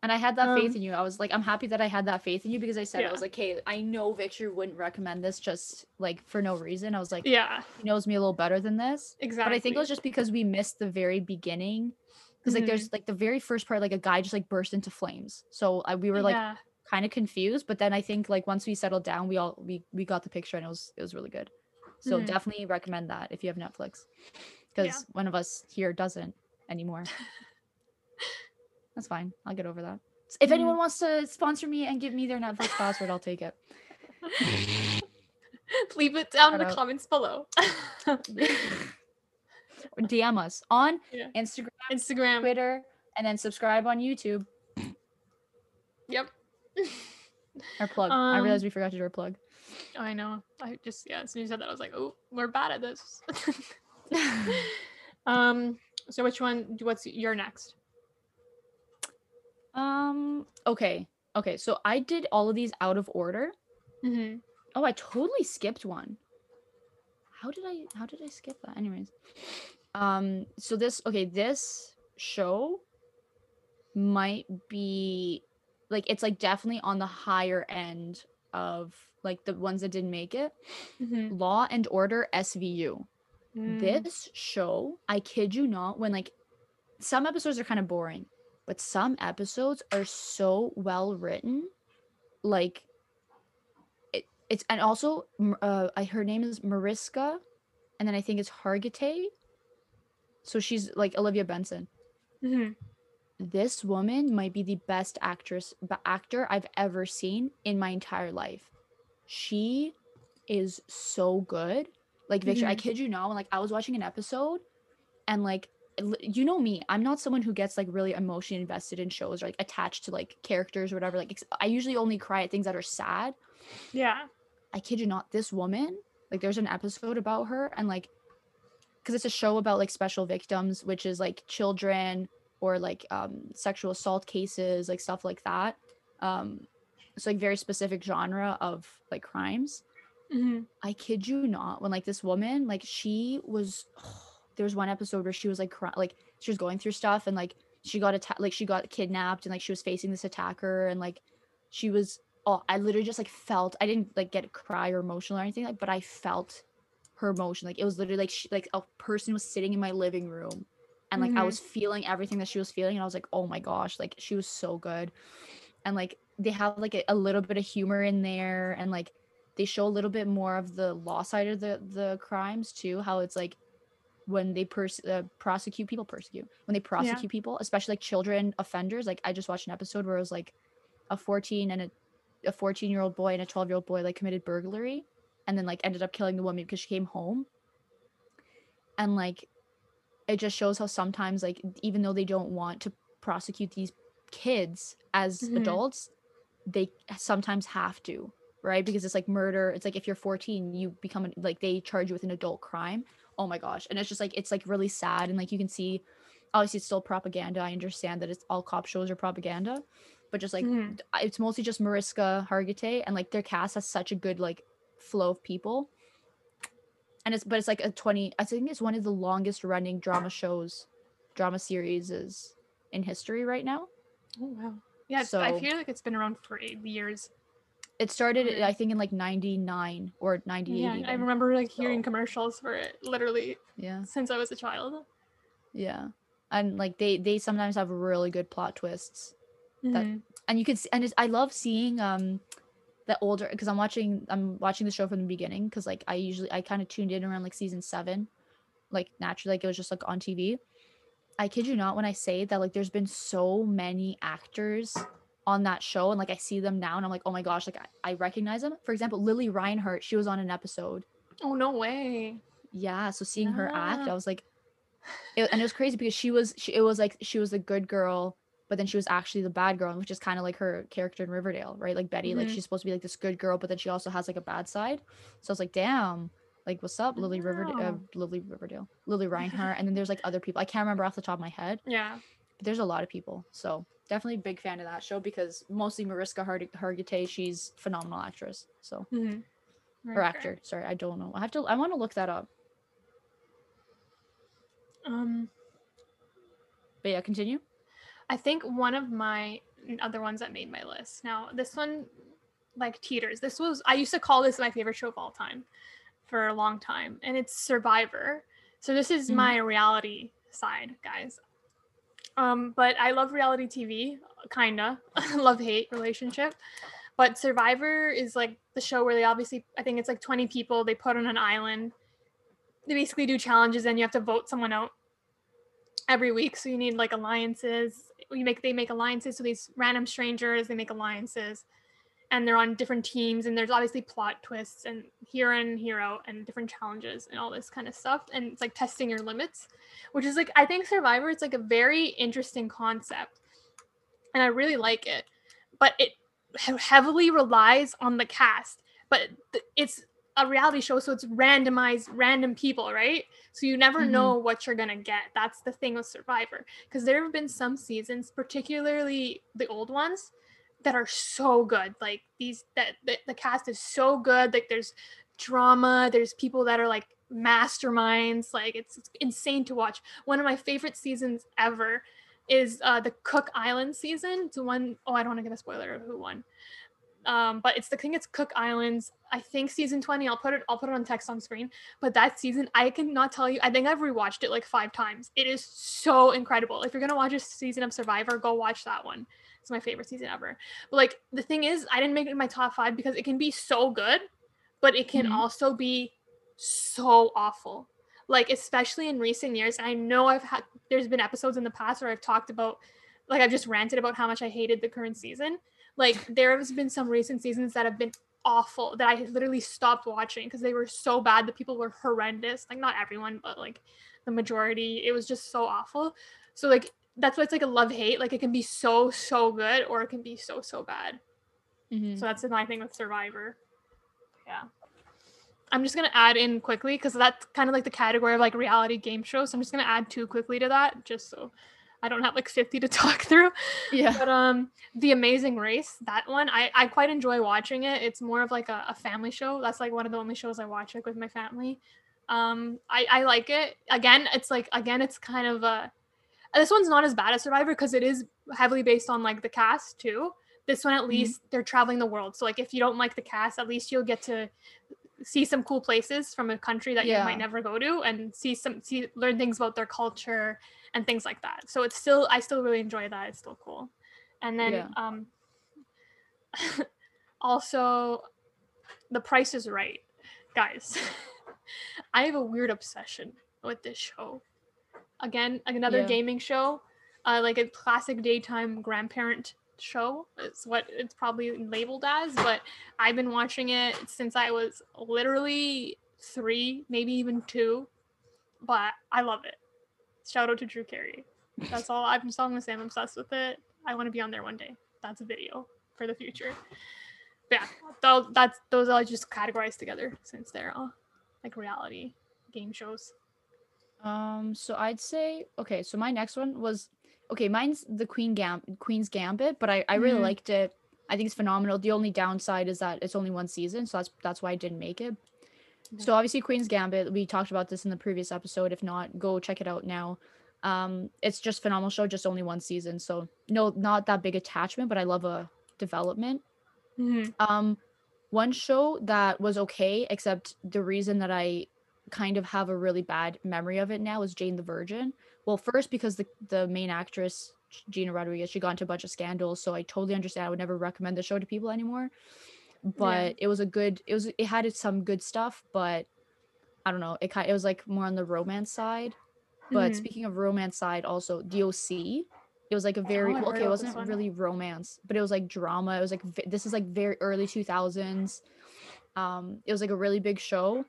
Speaker 1: and i had that faith
Speaker 2: Um,
Speaker 1: in you i was like i'm happy that i had that faith in you because i said
Speaker 2: Yeah.
Speaker 1: i was like hey i know victor wouldn't recommend this just like for no reason i was like
Speaker 2: Yeah,
Speaker 1: he knows me a little better than this
Speaker 2: exactly.
Speaker 1: but i think it was just because we missed the very beginning because like
Speaker 2: Mhm.
Speaker 1: there's like the very first part like a guy just like burst into flames so I, we were like
Speaker 2: yeah,
Speaker 1: kind of confused but then i think like once we settled down we all we we got the picture and it was it was really good so
Speaker 2: Mhm.
Speaker 1: definitely recommend that if you have netflix because one of us here doesn't anymore that's fine i'll get over that if anyone wants to sponsor me and give me their netflix password i'll take it
Speaker 2: leave it down in the
Speaker 1: out.
Speaker 2: comments below.
Speaker 1: or dm us on
Speaker 2: Yeah.
Speaker 1: instagram
Speaker 2: Instagram.
Speaker 1: twitter and then subscribe on youtube
Speaker 2: Yep.
Speaker 1: our plug i realized
Speaker 2: Um,
Speaker 1: we forgot to do our plug
Speaker 2: I know. I just yeah. As soon as you said that, I was like, oh, we're bad at this. um. So which one? What's your next?
Speaker 1: um. Okay. Okay. So I did all of these out of order.
Speaker 2: Mm-hmm.
Speaker 1: Oh, I totally skipped one. How did I? How did I skip that? Anyways. Um. So this. Okay. This show might be like it's like definitely on the higher end of like the ones that didn't make it.
Speaker 2: Mm-hmm.
Speaker 1: Law and Order SVU.
Speaker 2: Mm.
Speaker 1: This show, I kid you not, when like some episodes are kind of boring, but some episodes are so well written. Like it, it's and also uh I her name is Mariska and then I think it's Hargitay. So she's like Olivia Benson.
Speaker 2: Mhm.
Speaker 1: This woman might be the best actress b- actor I've ever seen in my entire life. She is so good. Like Victor, I
Speaker 2: Mhm.
Speaker 1: kid you not, like I was watching an episode and like you know me, I'm not someone who gets like really emotionally invested in shows or like attached to like characters or whatever. Like I usually only cry at things that are sad.
Speaker 2: Yeah.
Speaker 1: I kid you not, this woman, like there's an episode about her and like because it's a show about like special victims, which is like children or like um sexual assault cases, like stuff like that. Um it's like very specific genre of like crimes.
Speaker 2: Mm-hmm.
Speaker 1: I kid you not, when like this woman, like she was there was one episode where she was like cry- like she was going through stuff and like she got attacked like she got kidnapped and like she was facing this attacker and like she was oh I literally just like felt I didn't like get cry or emotional or anything like but I felt her emotion like it was literally like she, like a person was sitting in my living room and like I
Speaker 2: Mhm.
Speaker 1: was feeling everything that she was feeling and I was like oh my gosh like she was so good and like they have like a, a little bit of humor in there and like they show a little bit more of the law side of the the crimes too how it's like when they pers- uh, prosecute people persecute when they prosecute people especially like children offenders like i just watched an episode where it was like a 14 and a a 14 year old boy and a 12 year old boy like committed burglary and then like ended up killing the woman because she came home and like it just shows how sometimes like even though they don't want to prosecute these kids as
Speaker 2: Mhm.
Speaker 1: adults they sometimes have to right? Because it's like murder. It's like if you're 14 you become an, like they charge you with an adult crime. Oh my gosh. And it's just like it's like really sad. And like you can see obviously it's still propaganda. I understand that it's all cop shows are propaganda. But just like
Speaker 2: Mhm.
Speaker 1: it's mostly just mariska hargitay and like their cast has such a good like flow of people. And it's but it's like a 20 i think it's one of the longest running drama shows drama series is in history right now.
Speaker 2: Oh wow. Yeah. so, I feel like it's been around for eight years.
Speaker 1: it started
Speaker 2: Okay.
Speaker 1: i think in like 99 or 98
Speaker 2: Yeah. I remember like hearing
Speaker 1: So-
Speaker 2: commercials for it literally
Speaker 1: yeah
Speaker 2: since I was a child.
Speaker 1: yeah and like they they sometimes have really good plot twists That-
Speaker 2: Mhm.
Speaker 1: and you can see and it's, i love seeing um the older because i'm watching i'm watching the show from the beginning because like i usually i kind of tuned in around like season seven like naturally like it was just like on tv i kid you not when i say that like there's been so many actors on that show and like i see them now and i'm like oh my gosh like i, I recognize them. For example lili reinhart she was on an episode.
Speaker 2: Oh no way.
Speaker 1: yeah so seeing her act i was like it, and it was crazy because she was she it was like she was the good girl but then she was actually the bad girl which is kind of like her character in riverdale right? Like betty like
Speaker 2: Mhm.
Speaker 1: she's supposed to be like this good girl but then she also has like a bad side. So i was like damn like what's up lily river uh, lily riverdale lili reinhart and then there's like other people i can't remember off the top of my head
Speaker 2: Yeah.
Speaker 1: but there's a lot of people so definitely a big fan of that show because mostly mariska Harg- hargitay she's phenomenal actress so
Speaker 2: Mhm.
Speaker 1: or
Speaker 2: Right,
Speaker 1: actor sorry i don't know i have to i want to look that up.
Speaker 2: Um.
Speaker 1: but yeah continue
Speaker 2: I think one of my other ones that made my list. Now, this one like teeters. This was I used to call this my favorite show of all time for a long time, and it's Survivor. So this is
Speaker 1: Mhm.
Speaker 2: my reality side, guys. Um, but I love reality TV, kinda love hate relationship. But Survivor is like the show where they obviously I think it's like 20 people they put on an island. They basically do challenges and you have to vote someone out every week. So you need like alliances. You make they make alliances. So these random strangers, they make alliances, and they're on different teams. And there's obviously plot twists and hero and hero and different challenges and all this kind of stuff. And it's like testing your limits, which is like I think Survivor. It's like a very interesting concept, and I really like it. But it heavily relies on the cast but it's a reality show, so it's randomized, random people, right? So you never
Speaker 1: Mhm.
Speaker 2: know what you're gonna get. That's the thing with Survivor, because there have been some seasons, particularly the old ones, that are so good. Like these, that the, cast is so good. Like there's drama. There's people that are like masterminds. Like it's, it's insane to watch. One of my favorite seasons ever is uh the Cook Island season. It's the one oh I don't want to give a spoiler of who won. Um, but it's the thing it's Cook Islands. I think season 20. I'll put it I'll put it on text on screen. But that season, I cannot tell you. I think I've rewatched it like five times. It is so incredible. If you're gonna watch a season of Survivor, go watch that one. It's my favorite season ever. But like the thing is, I didn't make it in my top five because it can be so good, but it can
Speaker 1: Mhm.
Speaker 2: also be so awful. Like especially in recent years, I know I've had there's been episodes in the past where I've talked about like I've just ranted about how much I hated the current season. Like there has been some recent seasons that have been awful that I literally stopped watching because they were so bad. The people were horrendous. Like not everyone, but like the majority. It was just so awful. So like that's why it's like a love hate. Like it can be so so good or it can be so so bad.
Speaker 1: Mhm.
Speaker 2: So that's my thing with Survivor. Yeah. I'm just gonna add in quickly because that's kind of like the category of like reality game shows. So I'm just gonna add two quickly to that, just so I don't have like 50 to talk through.
Speaker 1: yeah.
Speaker 2: But um, The Amazing Race, that one, I I quite enjoy watching it. It's more of like a, a family show. That's like one of the only shows I watch like with my family. Um, I I like it. Again, it's like again, it's kind of a. This one's not as bad as Survivor because it is heavily based on like the cast too. This one at least they're traveling the world. So like if you don't like the cast, at least you'll get to see some cool places from a country that
Speaker 1: Yeah.
Speaker 2: you might never go to and see some see learn things about their culture and things like that. So it's still I still really enjoy that. It's still cool. And then
Speaker 1: Yeah.
Speaker 2: um also The Price is Right. Guys, I have a weird obsession with this show. Again, another
Speaker 1: Yeah.
Speaker 2: gaming show, uh, like a classic daytime grandparent show is what it's probably labeled as, but I've been watching it since I was literally three, maybe even two. But I love it. Shout out to Drew Carey. That's all I'm just gonna say. I'm obsessed with it. I want to be on there one day. That's a video for the future. But yeah, tho- that's those are just categorized together since they're all like reality game shows.
Speaker 1: Um, so I'd say okay. So my next one was okay. Mine's the Queen Gam Queen's Gambit, but I I really
Speaker 2: Mhm.
Speaker 1: liked it. I think it's phenomenal. The only downside is that it's only one season, so that's that's why I didn't make it. So obviously Queen's Gambit, we talked about this in the previous episode. If not, go check it out now. Um, it's just phenomenal show, just only one season, so no, not that big attachment, but I love a development.
Speaker 2: Mhm.
Speaker 1: Um, one show that was okay, except the reason that I kind of have a really bad memory of it now is Jane the Virgin. Well, first because the the main actress Gina Rodriguez she got into a bunch of scandals, so I totally understand. I would never recommend the show to people anymore. But it was a good. It was it had some good stuff, but I don't know. It kind it was like more on the romance side. But
Speaker 2: Mhm.
Speaker 1: speaking of romance side, also DOC. It was like a very
Speaker 2: Oh,
Speaker 1: well, okay. It wasn't really romance, but it was like drama. It was like this is like very early two thousands. Um, it was like a really big show.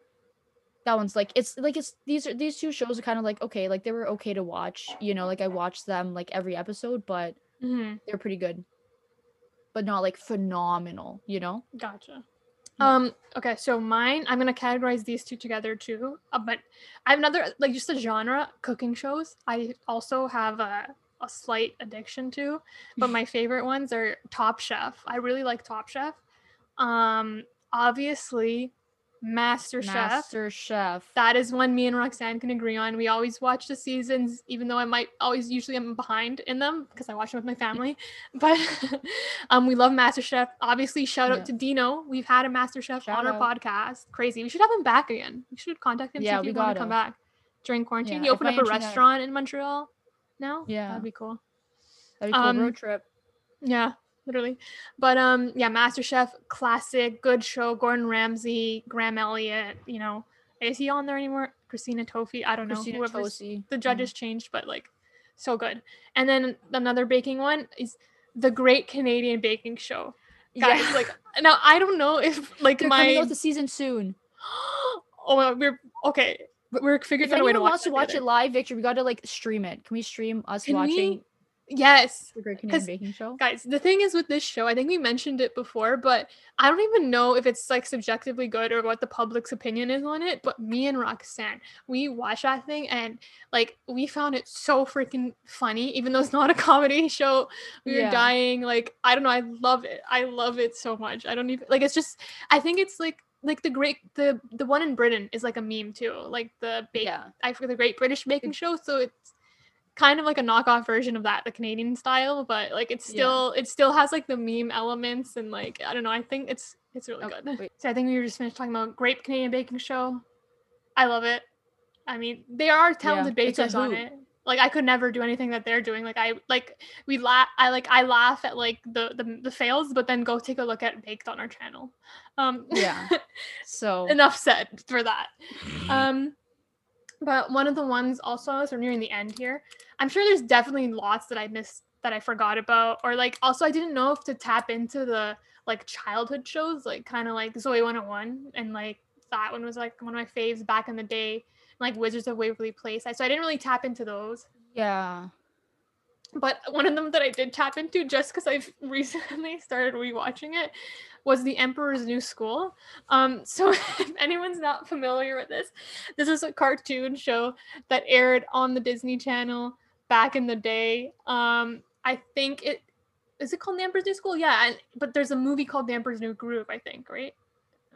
Speaker 1: That one's like it's like it's these are these two shows are kind of like okay, like they were okay to watch. You know, like I watched them like every episode, but
Speaker 2: Mhm.
Speaker 1: they're pretty good, but not like phenomenal. You know?
Speaker 2: Gotcha.
Speaker 1: Yeah.
Speaker 2: Um. Okay. So mine, I'm gonna categorize these two together too. Uh, but I have another like just a genre cooking shows. I also have a a slight addiction to, but my favorite ones are Top Chef. I really like Top Chef. Um. Obviously, Master Chef.
Speaker 1: Master Chef.
Speaker 2: That is one me and Roxanne can agree on. We always watch the seasons, even though I might always usually am behind in them because I watch them with my family. But um, we love Master Chef. Obviously, shout out
Speaker 1: Yeah.
Speaker 2: to Dino. We've had a MasterChef
Speaker 1: Shout
Speaker 2: on our
Speaker 1: out.
Speaker 2: podcast. Crazy. We should have him back again. We should contact him.
Speaker 1: Yeah,
Speaker 2: see if
Speaker 1: we
Speaker 2: want to come back during quarantine.
Speaker 1: Yeah,
Speaker 2: he opened up a restaurant in Montreal. now.
Speaker 1: Yeah.
Speaker 2: that'd be cool.
Speaker 1: That'd be cool.
Speaker 2: Um,
Speaker 1: Road trip.
Speaker 2: Yeah, literally. But um, yeah, MasterChef, classic, good show. Gordon Ramsay, Graham Elliott. You know, is he on there anymore? Christina Tofi. I don't know.
Speaker 1: Christina Tosi.
Speaker 2: the judges changed, but like, so good. And then another baking one is the Great Canadian Baking Show. Guys,
Speaker 1: Yeah.
Speaker 2: like now I don't know if like
Speaker 1: They're coming out the season soon.
Speaker 2: oh my- we're okay. We're figuring
Speaker 1: If
Speaker 2: out a way to watch,
Speaker 1: wants to watch it live, Victor, we gotta like stream it. Can we stream us
Speaker 2: Can we-
Speaker 1: watching?
Speaker 2: Yes.
Speaker 1: The Great Canadian Baking Show.
Speaker 2: Guys, the thing is with this show, I think we mentioned it before, but I don't even know if it's like subjectively good or what the public's opinion is on it. But me and Roxanne, we watched that thing and like we found it so freaking funny, even though it's not a comedy show. We were dying. Like, I don't know, I love it. I love it so much. I don't even like it's just I think it's like like the great the the one in Britain is like a meme too. Like the bake
Speaker 1: Yeah.
Speaker 2: I forget the Great British Baking Show. So it's kind of like a knockoff version of that, the Canadian style, but like it's
Speaker 1: Yeah.
Speaker 2: still it still has like the meme elements and like I don't know. I think it's it's really
Speaker 1: Oh,
Speaker 2: good.
Speaker 1: wait.
Speaker 2: So I think we were just finished talking about Great Canadian Baking Show. I love it. I mean, there are talented
Speaker 1: a
Speaker 2: bakers on it. Like I could never do anything that they're doing. Like I like we laugh. I like I laugh at like the the, the fails, but then go take a look at baked on our channel. Um,
Speaker 1: Yeah. So
Speaker 2: enough said for that. Um, but one of the ones also, as we're nearing the end here, I'm sure there's definitely lots that I missed that I forgot about, or like also I didn't know if to tap into the like childhood shows, like kind of like Zoey 101, and like that one was like one of my faves back in the day, like Wizards of Waverly Place. So I didn't really tap into those.
Speaker 1: yeah.
Speaker 2: But one of them that I did tap into just because I've recently started rewatching it was The Emperor's New School. Um, so if anyone's not familiar with this, this is a cartoon show that aired on the Disney Channel back in the day. Um, I think it is it called The Emperor's New School? Yeah, and, but there's a movie called The Emperor's New Groove, I think, right?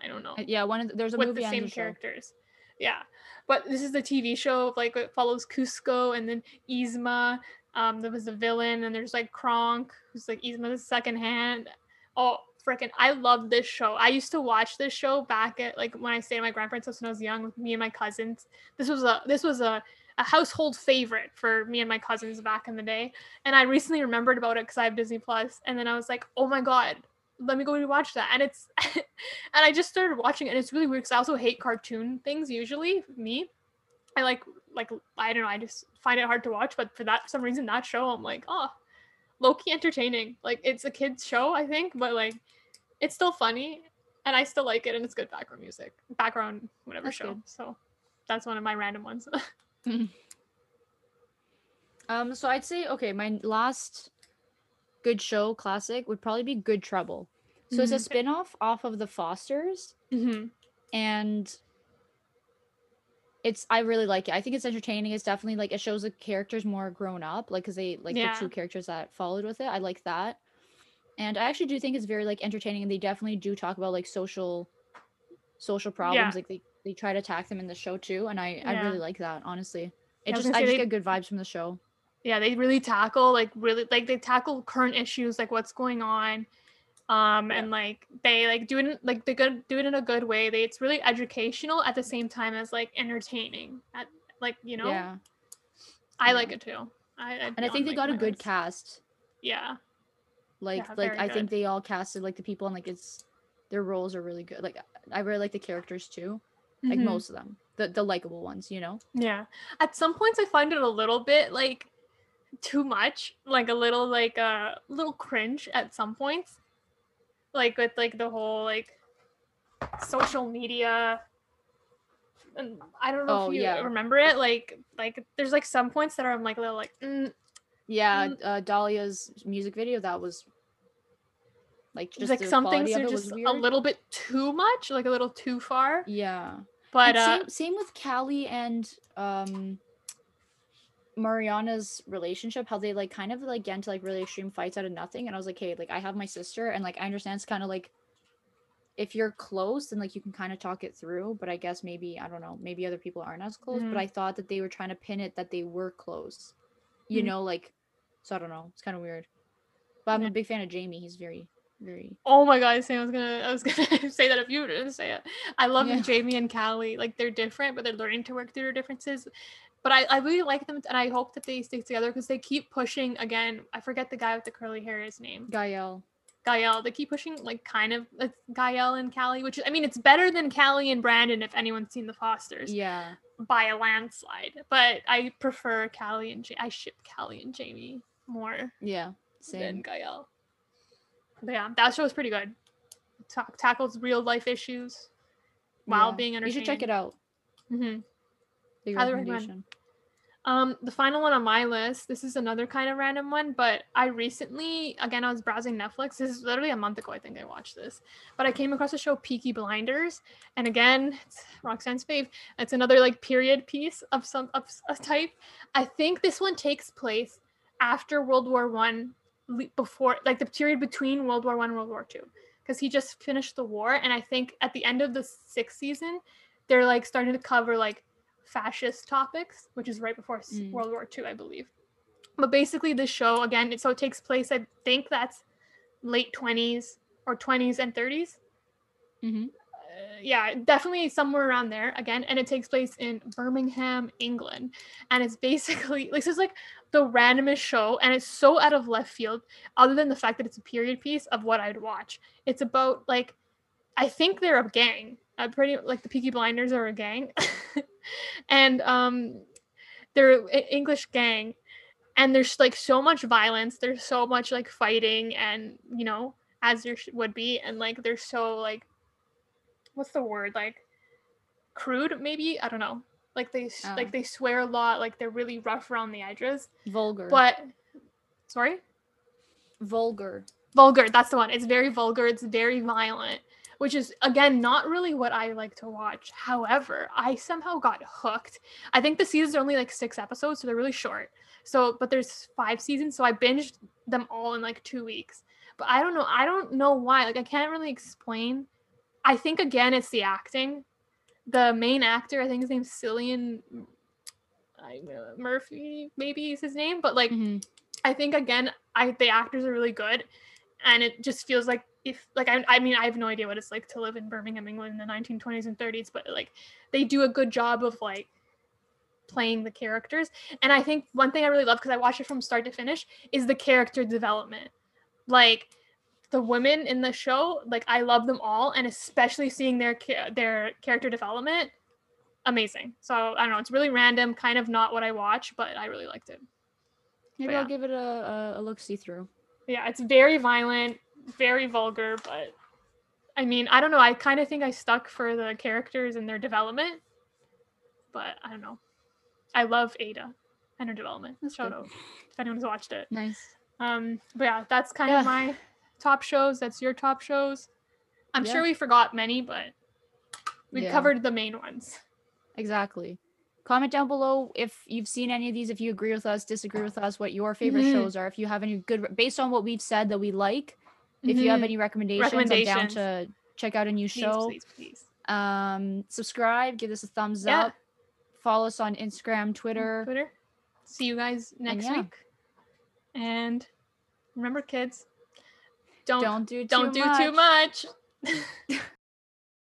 Speaker 2: I don't know
Speaker 1: Uh, Yeah. One of the, there's a
Speaker 2: with
Speaker 1: movie
Speaker 2: the same
Speaker 1: show.
Speaker 2: characters. Yeah, but this is the TV show. Like it follows Kuzco and then Yzma. Um, there was the villain, and there's like Kronk, who's like Yzma's second hand. Oh, freaking! I love this show. I used to watch this show back at like when I stayed at my grandparents' house when I was young with me and my cousins. This was a this was a a household favorite for me and my cousins back in the day. And I recently remembered about it because I have Disney Plus, and then I was like, oh my god, let me go watch that. And it's and I just started watching it, and it's really weird because I also hate cartoon things usually. Me, I like like I don't know, I just find it hard to watch. But for that some reason, that show, I'm like, oh, low key entertaining. Like it's a kids show, I think, but like it's still funny, and I still like it, and it's good background music, background whatever
Speaker 1: That's
Speaker 2: show.
Speaker 1: good.
Speaker 2: So that's one of my random ones.
Speaker 1: Um. So I'd say okay. My last good show classic would probably be Good Trouble. So it's a
Speaker 2: Mhm.
Speaker 1: spin-off off of the Fosters.
Speaker 2: hmm
Speaker 1: and it's I really like it. I think it's entertaining. It's definitely like it shows the characters more grown up, like because they like
Speaker 2: Yeah.
Speaker 1: the two characters that followed with it. I like that, and I actually do think it's very like entertaining, and they definitely do talk about like social, social problems. Like they they try to attack them in the show too, and I I really like that. Honestly, it just I just
Speaker 2: they-
Speaker 1: get good vibes from the show.
Speaker 2: yeah they really tackle like really like they tackle current issues like what's going on um
Speaker 1: Yeah.
Speaker 2: and like they like do it in, like they good do it in a good way they it's really educational at the same time as like entertaining at like you know
Speaker 1: Yeah,
Speaker 2: i
Speaker 1: yeah.
Speaker 2: like it too I,
Speaker 1: and I think they got a good
Speaker 2: cast
Speaker 1: cast.
Speaker 2: yeah
Speaker 1: Like
Speaker 2: Yeah,
Speaker 1: like I think they all casted like the people, and like it's their roles are really good. Like I really like the characters too. Like
Speaker 2: Mhm.
Speaker 1: most of them, the the likable ones, you know.
Speaker 2: Yeah. At some points I find it a little bit like too much, like a little like a little cringe at some points. Like with like the whole like social media and I don't know
Speaker 1: Oh,
Speaker 2: if you
Speaker 1: yeah.
Speaker 2: remember it like like there's like some points that are I'm like a little like mm,
Speaker 1: Yeah,
Speaker 2: Mm.
Speaker 1: uh, Dahlia's music video that was like just
Speaker 2: like some things are just a little bit too much, like a little too far.
Speaker 1: Yeah,
Speaker 2: But uh
Speaker 1: same same with Callie and um Mariana's relationship, how they like kind of like get into like really extreme fights out of nothing. And I was like, hey, like I have my sister, and like I understand it's kind of like if you're close, then like you can kind of talk it through. But I guess maybe I don't know, maybe other people aren't as close.
Speaker 2: Mhm.
Speaker 1: But I thought that they were trying to pin it that they were close. You
Speaker 2: Mhm.
Speaker 1: know, like so I don't know. It's kind of weird. But I'm
Speaker 2: Yeah.
Speaker 1: a big fan of Jamie. He's very, very
Speaker 2: Oh my god, Sam, I was gonna I was gonna say that if you didn't say it. I love
Speaker 1: Yeah.
Speaker 2: Jamie and Callie. Like they're different, but they're learning to work through their differences. But I, I really like them and I hope that they stick together because they keep pushing again. I forget the guy with the curly hair, his name.
Speaker 1: Gael.
Speaker 2: Gael. They keep pushing like kind of like Gael and Callie, which is I mean it's better than Callie and Brandon if anyone's seen the Fosters
Speaker 1: Yeah.
Speaker 2: by a landslide. But I prefer Callie and ja- I ship Callie and Jamie more
Speaker 1: Yeah.
Speaker 2: than
Speaker 1: Same.
Speaker 2: Gael. But yeah, that show was pretty good. Ta- tackles real life issues while
Speaker 1: Yeah.
Speaker 2: being
Speaker 1: You should check it out.
Speaker 2: Mm-hmm.
Speaker 1: Big
Speaker 2: Highly recommend. Um, the final one on my list, this is another kind of random one, but I recently, again, I was browsing Netflix. This is literally a month ago, I think I watched this. But I came across the show Peaky Blinders. And again, it's Roxanne's fave. It's another like period piece of some of a type. I think this one takes place after World War One, before like the period between World War One and World War Two. Because he just finished the war. And I think at the end of the sixth season, they're like starting to cover like fascist topics, which is right before mm. World War II, I believe. But basically, the show again, it, so it takes place. I think that's late twenties or twenties and 30s
Speaker 1: mm-hmm.
Speaker 2: uh, yeah, definitely somewhere around there again, and it takes place in Birmingham, England, and it's basically like this is like the randomest show, and it's so out of left field. Other than the fact that it's a period piece of what I'd watch, it's about like I think they're a gang. Uh, pretty like the Peaky Blinders are a gang, and um, they're an English gang, and there's like so much violence. There's so much like fighting, and you know, as there would be, and like they're so like, what's the word like, crude maybe I don't know. Like they oh. like they swear a lot. Like they're really rough around the edges.
Speaker 1: Vulgar.
Speaker 2: But sorry.
Speaker 1: Vulgar.
Speaker 2: Vulgar. That's the one. It's very vulgar. It's very violent which is again not really what I like to watch. However, I somehow got hooked. I think the seasons are only like six episodes, so they're really short. So, but there's five seasons, so I binged them all in like two weeks. But I don't know. I don't know why. Like I can't really explain. I think again it's the acting. The main actor, I think his name's Cillian I know, Murphy, maybe is his name, but like mm-hmm. I think again, I the actors are really good, and it just feels like if like I, I mean I have no idea what it's like to live in Birmingham, England in the 1920s and 30s, but like they do a good job of like playing the characters. And I think one thing I really love because I watch it from start to finish is the character development. Like the women in the show, like I love them all, and especially seeing their their character development, amazing. So I don't know, it's really random, kind of not what I watch, but I really liked it.
Speaker 1: Maybe yeah. I'll give it a, a look see through.
Speaker 2: Yeah, it's very violent very vulgar, but I mean, I don't know. I kind of think I stuck for the characters and their development, but I don't know. I love Ada and her development. That's Shout good. out if anyone's watched it.
Speaker 1: Nice.
Speaker 2: Um, but yeah, that's kind yeah. of my top shows. That's your top shows. I'm yeah. sure we forgot many, but we yeah. covered the main ones.
Speaker 1: Exactly. Comment down below if you've seen any of these, if you agree with us, disagree with us, what your favorite mm-hmm. shows are, if you have any good based on what we've said that we like if you have mm-hmm. any recommendations, recommendations, I'm down to check out a new show. Please, please, please. Um, subscribe, give us a thumbs yeah. up, follow us on Instagram, Twitter.
Speaker 2: Twitter. See you guys next yeah. week. And remember, kids, don't don't do too don't much. do too much.